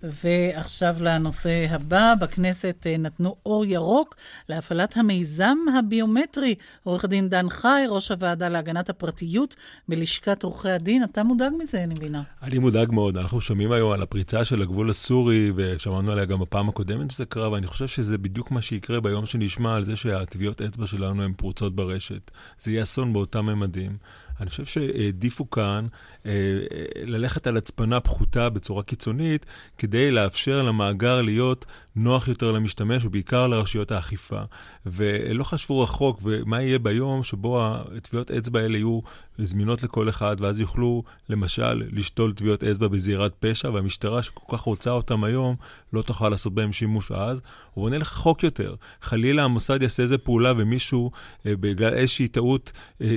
ועכשיו לנושא הבא, בכנסת אה, נתנו אור ירוק להפעלת המיזם הביומטרי. עורך הדין דן חי, ראש הוועדה להגנת הפרטיות בלשכת עורכי הדין, אתה מודאג מזה, אני מבינה. אני מודאג מאוד. אנחנו שומעים היום על הפריצה של הגבול הסורי, ושמענו עליה גם בפעם הקודמת שזה קרה, ואני חושב שזה בדיוק מה שיקרה ביום שנשמע על זה שהטביעות אצבע שלנו הן פרוצות ברשת. זה יהיה אסון באותם ממדים. אני חושב שהעדיפו כאן אה, אה, ללכת על הצפנה פחותה בצורה קיצונית, כדי לאפשר למאגר להיות נוח יותר למשתמש, ובעיקר לרשויות האכיפה. ולא חשבו רחוק, ומה יהיה ביום שבו הטביעות אצבע האלה יהיו זמינות לכל אחד, ואז יוכלו, למשל, לשתול טביעות אצבע בזירת פשע, והמשטרה שכל כך רוצה אותם היום, לא תוכל לעשות בהם שימוש אז. הוא עונה לך רחוק יותר. חלילה המוסד יעשה איזה פעולה ומישהו, אה, בגלל איזושהי טעות,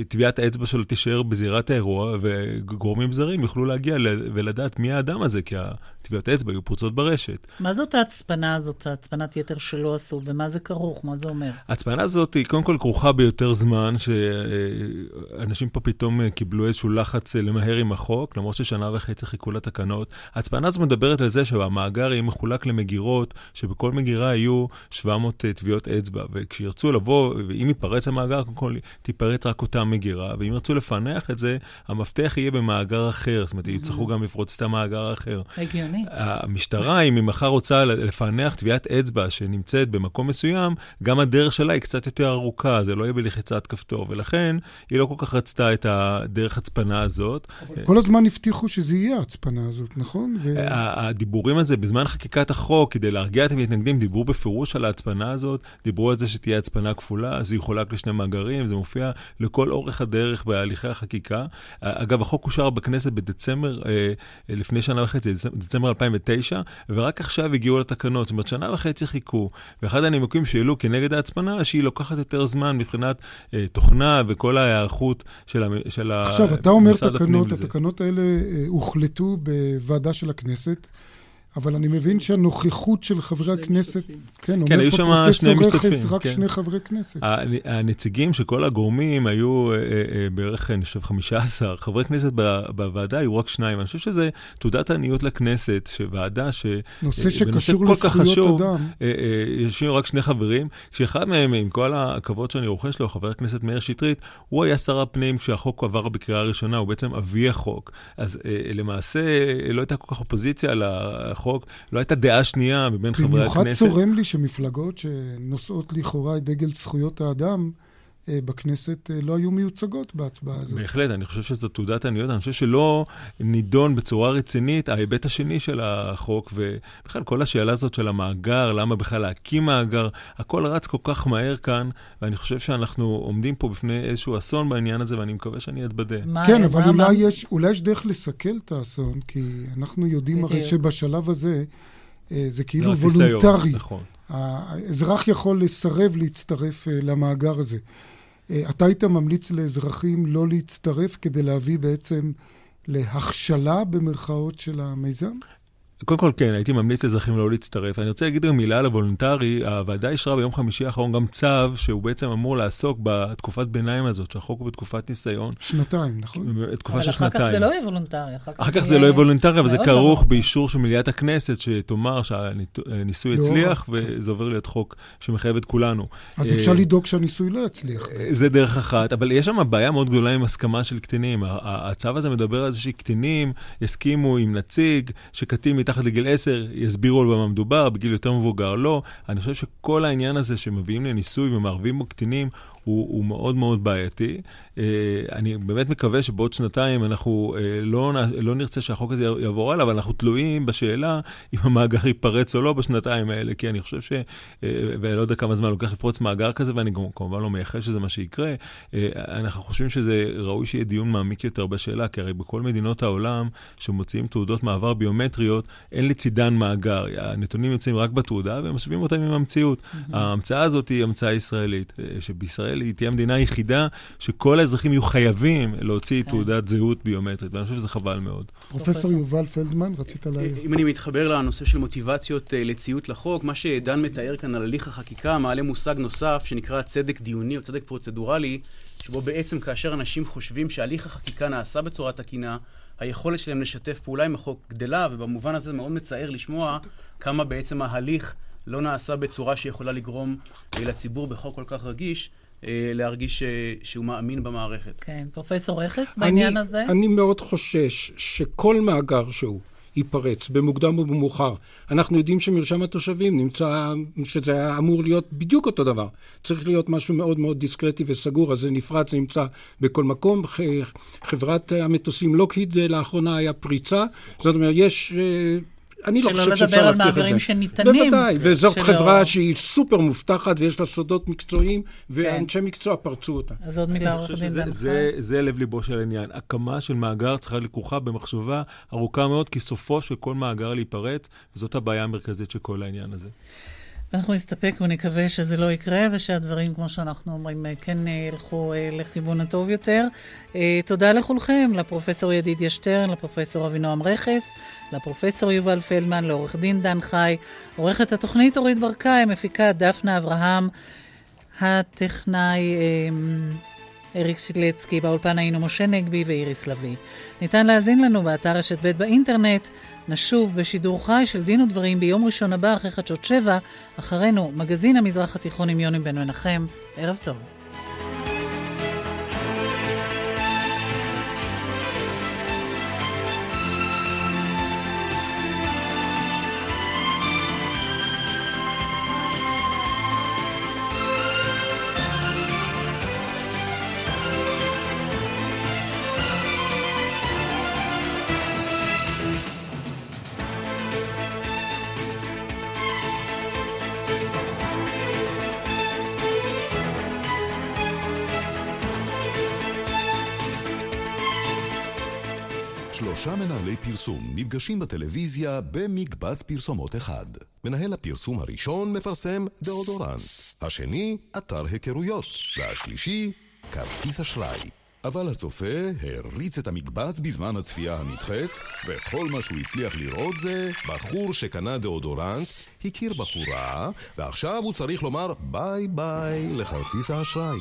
טביעת האצבע שלו תישאר בזירת האירוע, וגורמים זרים יוכלו להגיע ולדעת מי האדם הזה, כי הטביעות אצבע יהיו פרוצות ברשת. מה זאת ההצפנה הזאת, ההצפנת יתר שלא עשו? במה זה כרוך? מה זה אומר? ההצפנה הזאת היא קודם כל כרוכה ביותר זמן, שאנשים פה פתאום קיבלו איזשהו לחץ למהר עם החוק, למרות ששנה וחצי חיכו לתקנות. ההצפנה הזאת מדברת על זה שהמאגר יהיה מחולק למגירות, שבכל מגירה יהיו 700 טביעות אצבע, וכשירצו לבוא, ואם ייפרץ המאגר, קודם כל תיפרץ רק אותה מגירה, ואם ירצו לפענח את זה, המפתח יהיה במאגר אחר, זאת אומרת, יצטרכו גם לפרוץ את המאגר האחר. הגיוני. המשטרה, אם היא מחר רוצה לפענח טביעת אצבע שנמצאת במקום מסוים, גם הדרך שלה היא קצת יותר ארוכה, זה לא יהיה בלחיצת כפתור, ולכן היא לא כל כך רצתה את הדרך הצפנה הזאת. כל הזמן הבטיחו שזה יהיה ההצפנה הזאת, נכון? ו... הדיבורים הזה, בזמן חקיקת החוק, כדי להרגיע את המתנגדים, דיברו בפירוש על ההצפנה הזאת, דיברו על זה שתהיה הצפנה כפולה, זה יחולק לשני מאגרים, זה מופיע לכל אורך הדרך בהליכי החקיקה. אגב, החוק אושר בכנסת בדצמבר, אה, לפני שנה וחצי, דצמבר 2009, ורק עכשיו הגיעו לתקנות, זאת אומרת, שנה וחצי חיכו. ואחד הנימוקים שהעלו כנגד ההצפנה, שהיא לוקחת יותר זמן מבחינת אה, תוכנה וכל ההיערכות של, המ, של עכשיו, אתה אומר תקנות, התקנות האלה אה, הוחלטו בוועדה של הכנסת. אבל אני מבין שהנוכחות של חברי הכנסת... כן, כן, היו שם שני משתתפים. רכס, רק כן. שני חברי כנסת. הנציגים של כל הגורמים היו אה, אה, בערך, אני חושב, 15. חברי כנסת בוועדה היו רק שניים. אני חושב שזה תעודת עניות לכנסת, שוועדה ש... נושא שקשור לזכויות אדם. יושבים רק שני חברים, כשאחד מהם, עם כל הכבוד שאני רוכש לו, חבר הכנסת מאיר שטרית, הוא היה שר הפנים כשהחוק עבר בקריאה הראשונה, הוא בעצם אבי החוק. אז למעשה לא הייתה כל כך אופוזיציה לחוק. החוק, לא הייתה דעה שנייה מבין חברי הכנסת. במיוחד צורם לי שמפלגות שנושאות לכאורה את דגל זכויות האדם, בכנסת אה, לא היו מיוצגות בהצבעה הזאת. בהחלט, אני חושב שזו תעודת עניות. אני חושב שלא נידון בצורה רצינית ההיבט השני של החוק, ובכלל כל השאלה הזאת של המאגר, למה בכלל להקים מאגר, הכל רץ כל כך מהר כאן, ואני חושב שאנחנו עומדים פה בפני איזשהו אסון בעניין הזה, ואני מקווה שאני אתבדה. כן, אבל מה, אולי, מה? יש, אולי יש דרך לסכל את האסון, כי אנחנו יודעים הרי שבשלב הזה אה, זה כאילו וולונטרי. נכון. האזרח יכול לסרב להצטרף למאגר הזה. אה, אתה היית ממליץ לאזרחים לא להצטרף כדי להביא בעצם להכשלה במרכאות של המיזם? קודם כל, כן, הייתי ממליץ לאזרחים לא להצטרף. אני רוצה להגיד גם מילה על הוולונטרי. הוועדה אישרה ביום חמישי האחרון גם צו שהוא בעצם אמור לעסוק בתקופת ביניים הזאת, שהחוק הוא בתקופת ניסיון. שנתיים, נכון? תקופה של שנתיים. אבל אחר כך זה לא יהיה וולונטרי. אחר כך זה לא יהיה וולונטרי, אבל זה כרוך באישור של מליאת הכנסת, שתאמר שהניסוי הצליח, וזה עובר להיות חוק שמחייב את כולנו. אז אפשר לדאוג שהניסוי לא יצליח. זה דרך אחת, אבל יש שם בעיה מאוד גדולה עם הסכמה של קטינים. הצו הזה מדבר על זה שקטינים יסכימו עם נציג, שקטין מתחת לגיל 10 יסבירו על מה מדובר, בגיל יותר מבוגר לא. אני חושב שכל העניין הזה שמביאים לניסוי ומערבים בו קטינים, הוא, הוא מאוד מאוד בעייתי. Uh, אני באמת מקווה שבעוד שנתיים אנחנו uh, לא, לא נרצה שהחוק הזה יעבור הלאה, אבל אנחנו תלויים בשאלה אם המאגר ייפרץ או לא בשנתיים האלה, כי אני חושב ש... Uh, ואני לא יודע כמה זמן לוקח לפרוץ מאגר כזה, ואני כמובן לא מייחל שזה מה שיקרה. אנחנו חושבים שזה ראוי שיהיה דיון מעמיק יותר בשאלה, כי הרי בכל מדינות העולם שמוציאים תעודות מעבר ביומטריות, אין לצידן מאגר. הנתונים יוצאים רק בתעודה והם משווים אותם עם המציאות. Mm-hmm. ההמצאה הזאת היא המצאה ישראלית, שבישראל ישראל היא תהיה המדינה היחידה שכל האזרחים יהיו חייבים להוציא כן. תעודת זהות ביומטרית, ואני חושב שזה חבל מאוד. פרופסור יובל פלדמן, רצית להעיר. אם אני מתחבר לנושא של מוטיבציות אה, לציות לחוק, מה שדן מתאר כאן על הליך החקיקה מעלה מושג נוסף שנקרא צדק דיוני או צדק פרוצדורלי, שבו בעצם כאשר אנשים חושבים שהליך החקיקה נעשה בצורה תקינה, היכולת שלהם לשתף פעולה עם החוק גדלה, ובמובן הזה מאוד מצער לשמוע כמה בעצם ההליך לא נעשה בצורה שיכולה לגרום לציבור בחוק כל כך רגיש אה, להרגיש אה, שהוא מאמין במערכת. כן, פרופסור רכס, בעניין הזה? אני מאוד חושש שכל מאגר שהוא ייפרץ, במוקדם או במאוחר. אנחנו יודעים שמרשם התושבים נמצא, שזה היה אמור להיות בדיוק אותו דבר. צריך להיות משהו מאוד מאוד דיסקרטי וסגור, אז זה נפרץ, זה נמצא בכל מקום. חברת המטוסים לוקהיד אה, לאחרונה היה פריצה. זאת אומרת, יש... אני לא חושב שאפשר להבטיח את זה. שלא לדבר על מאגרים שניתנים. בוודאי, וזאת שלא... חברה שהיא סופר מובטחת ויש לה סודות מקצועיים, ואנשי כן. מקצוע פרצו אותה. אז עוד מילה עורך דין דן זה, זה לב ליבו של העניין. הקמה של מאגר צריכה לקוחה במחשבה ארוכה מאוד, כי סופו של כל מאגר להיפרץ, וזאת הבעיה המרכזית של כל העניין הזה. אנחנו נסתפק ונקווה שזה לא יקרה, ושהדברים, כמו שאנחנו אומרים, כן ילכו אה, לכיוון הטוב יותר. אה, תודה לכולכם, לפרופסור ידידיה שטרן, לפרופסור אבינועם רכס, לפרופסור יובל פלדמן, לעורך דין דן חי, עורכת התוכנית אורית ברקאי, מפיקה דפנה אברהם, הטכנאי אה, אריק שילצקי, באולפן היינו משה נגבי ואיריס לביא. ניתן להאזין לנו באתר רשת ב' באינטרנט. נשוב בשידור חי של דין ודברים ביום ראשון הבא אחרי חדשות שבע, אחרינו מגזין המזרח התיכון עם יוני בן מנחם. ערב טוב. שלושה מנהלי פרסום נפגשים בטלוויזיה במקבץ פרסומות אחד. מנהל הפרסום הראשון מפרסם דאודורנט, השני, אתר היכרויות, והשלישי, כרטיס אשראי. אבל הצופה הריץ את המקבץ בזמן הצפייה הנדחית, וכל מה שהוא הצליח לראות זה בחור שקנה דאודורנט, הכיר בחורה, ועכשיו הוא צריך לומר bye bye לכרטיס האשראי.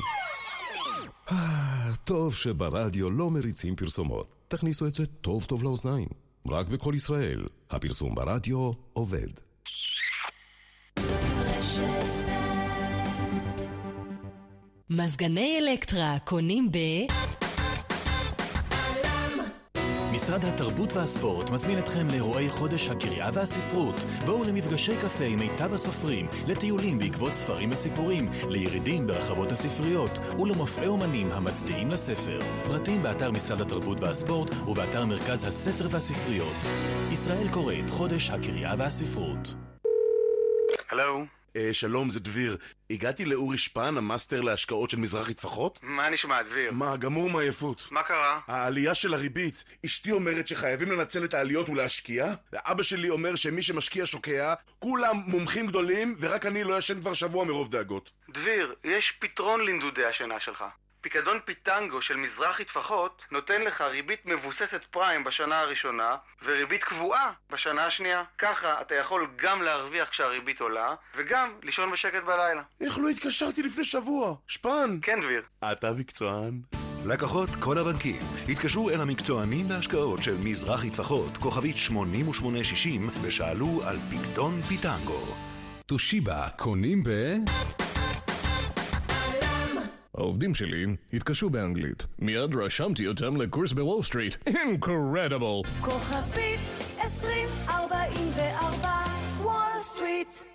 טוב שברדיו לא מריצים פרסומות. תכניסו את זה טוב טוב לאוזניים. רק בכל ישראל, הפרסום ברדיו עובד. מזגני אלקטרה קונים ב... משרד התרבות והספורט מזמין אתכם לאירועי חודש הקריאה והספרות. בואו למפגשי קפה עם מיטב הסופרים, לטיולים בעקבות ספרים וסיפורים, לירידים ברחבות הספריות ולמופעי אומנים המצדיעים לספר. פרטים באתר משרד התרבות והספורט ובאתר מרכז הספר והספריות. ישראל קוראת חודש הקריאה והספרות. הלו? אה, שלום, זה דביר. הגעתי לאורי שפן, המאסטר להשקעות של מזרחי טפחות? מה נשמע, דביר? מה, גמור מעייפות. מה קרה? העלייה של הריבית. אשתי אומרת שחייבים לנצל את העליות ולהשקיע, ואבא שלי אומר שמי שמשקיע שוקע, כולם מומחים גדולים, ורק אני לא ישן כבר שבוע מרוב דאגות. דביר, יש פתרון לנדודי השינה שלך. פיקדון פיטנגו של מזרחי טפחות נותן לך ריבית מבוססת פריים בשנה הראשונה וריבית קבועה בשנה השנייה. ככה אתה יכול גם להרוויח כשהריבית עולה וגם לישון בשקט בלילה. איך לא התקשרתי לפני שבוע? שפן! כן, דביר. אתה מקצוען. לקוחות כל הבנקים התקשרו אל המקצוענים בהשקעות של מזרחי טפחות, כוכבית 8860, ושאלו על פיקדון פיטנגו. תושיבה קונים ב... העובדים שלי התקשו באנגלית. מיד רשמתי אותם לקורס בוול סטריט. incredible! כוכבית 2044 וול סטריט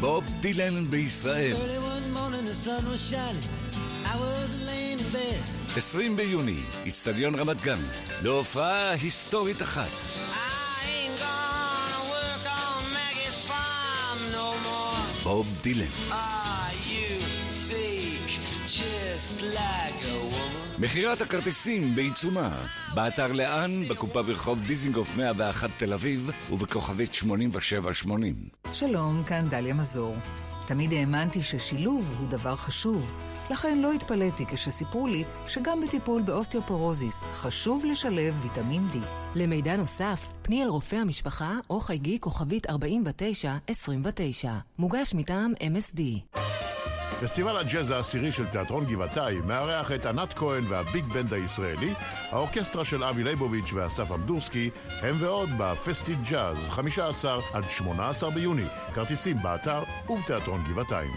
בוב דילן בישראל 20 ביוני, איצטדיון רמת גן, להופעה היסטורית אחת. בוב דילן. מכירת הכרטיסים בעיצומה, באתר לאן, בקופה ברחוב דיזינגוף 101 תל אביב ובכוכבית 8780. שלום, כאן דליה מזור. תמיד האמנתי ששילוב הוא דבר חשוב, לכן לא התפלאתי כשסיפרו לי שגם בטיפול באוסטיופורוזיס חשוב לשלב ויטמין D. למידע נוסף, פני אל רופא המשפחה או חייגי כוכבית 4929. מוגש מטעם MSD. פסטיבל הג'אז העשירי של תיאטרון גבעתיים מארח את ענת כהן והביג בנד הישראלי, האורקסטרה של אבי ליבוביץ' ואסף אמדורסקי, הם ועוד בפסטי ג'אז, 15 עד 18 ביוני. כרטיסים באתר ובתיאטרון גבעתיים.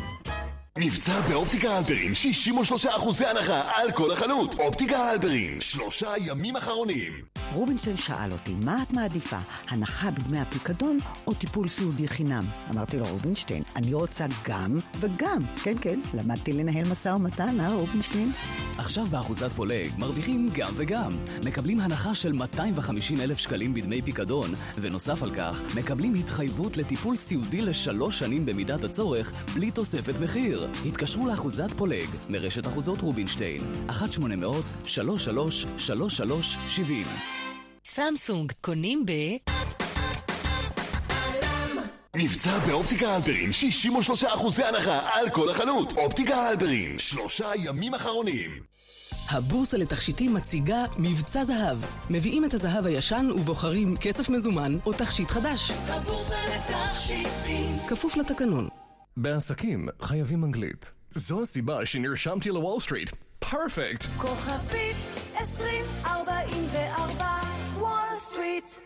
מבצע באופטיקה הלפרין, 63% הנחה על כל החנות. אופטיקה הלפרין, שלושה ימים אחרונים. רובינשטיין שאל אותי, מה את מעדיפה, הנחה בדמי הפיקדון או טיפול סיעודי חינם? אמרתי לו, רובינשטיין, אני רוצה גם וגם. כן, כן, למדתי לנהל משא ומתן, אה, רובינשטיין? עכשיו באחוזת פולג מרוויחים גם וגם. מקבלים הנחה של 250 אלף שקלים בדמי פיקדון, ונוסף על כך, מקבלים התחייבות לטיפול סיעודי לשלוש שנים במידת הצורך, בלי תוספת מחיר. התקשרו לאחוזת פולג, מרשת אחוזות רובינשטיין, 1-800-3333-70 סמסונג קונים ב... מבצע באופטיקה הלפרין, 63% הנחה על כל החנות. אופטיקה הלפרין, שלושה ימים אחרונים. הבורסה לתכשיטים מציגה מבצע זהב. מביאים את הזהב הישן ובוחרים כסף מזומן או תכשיט חדש. הבורסה לתכשיטים כפוף לתקנון. בעסקים חייבים אנגלית. זו הסיבה שנרשמתי לוול סטריט. פרפקט! כוכבית 2044 streets.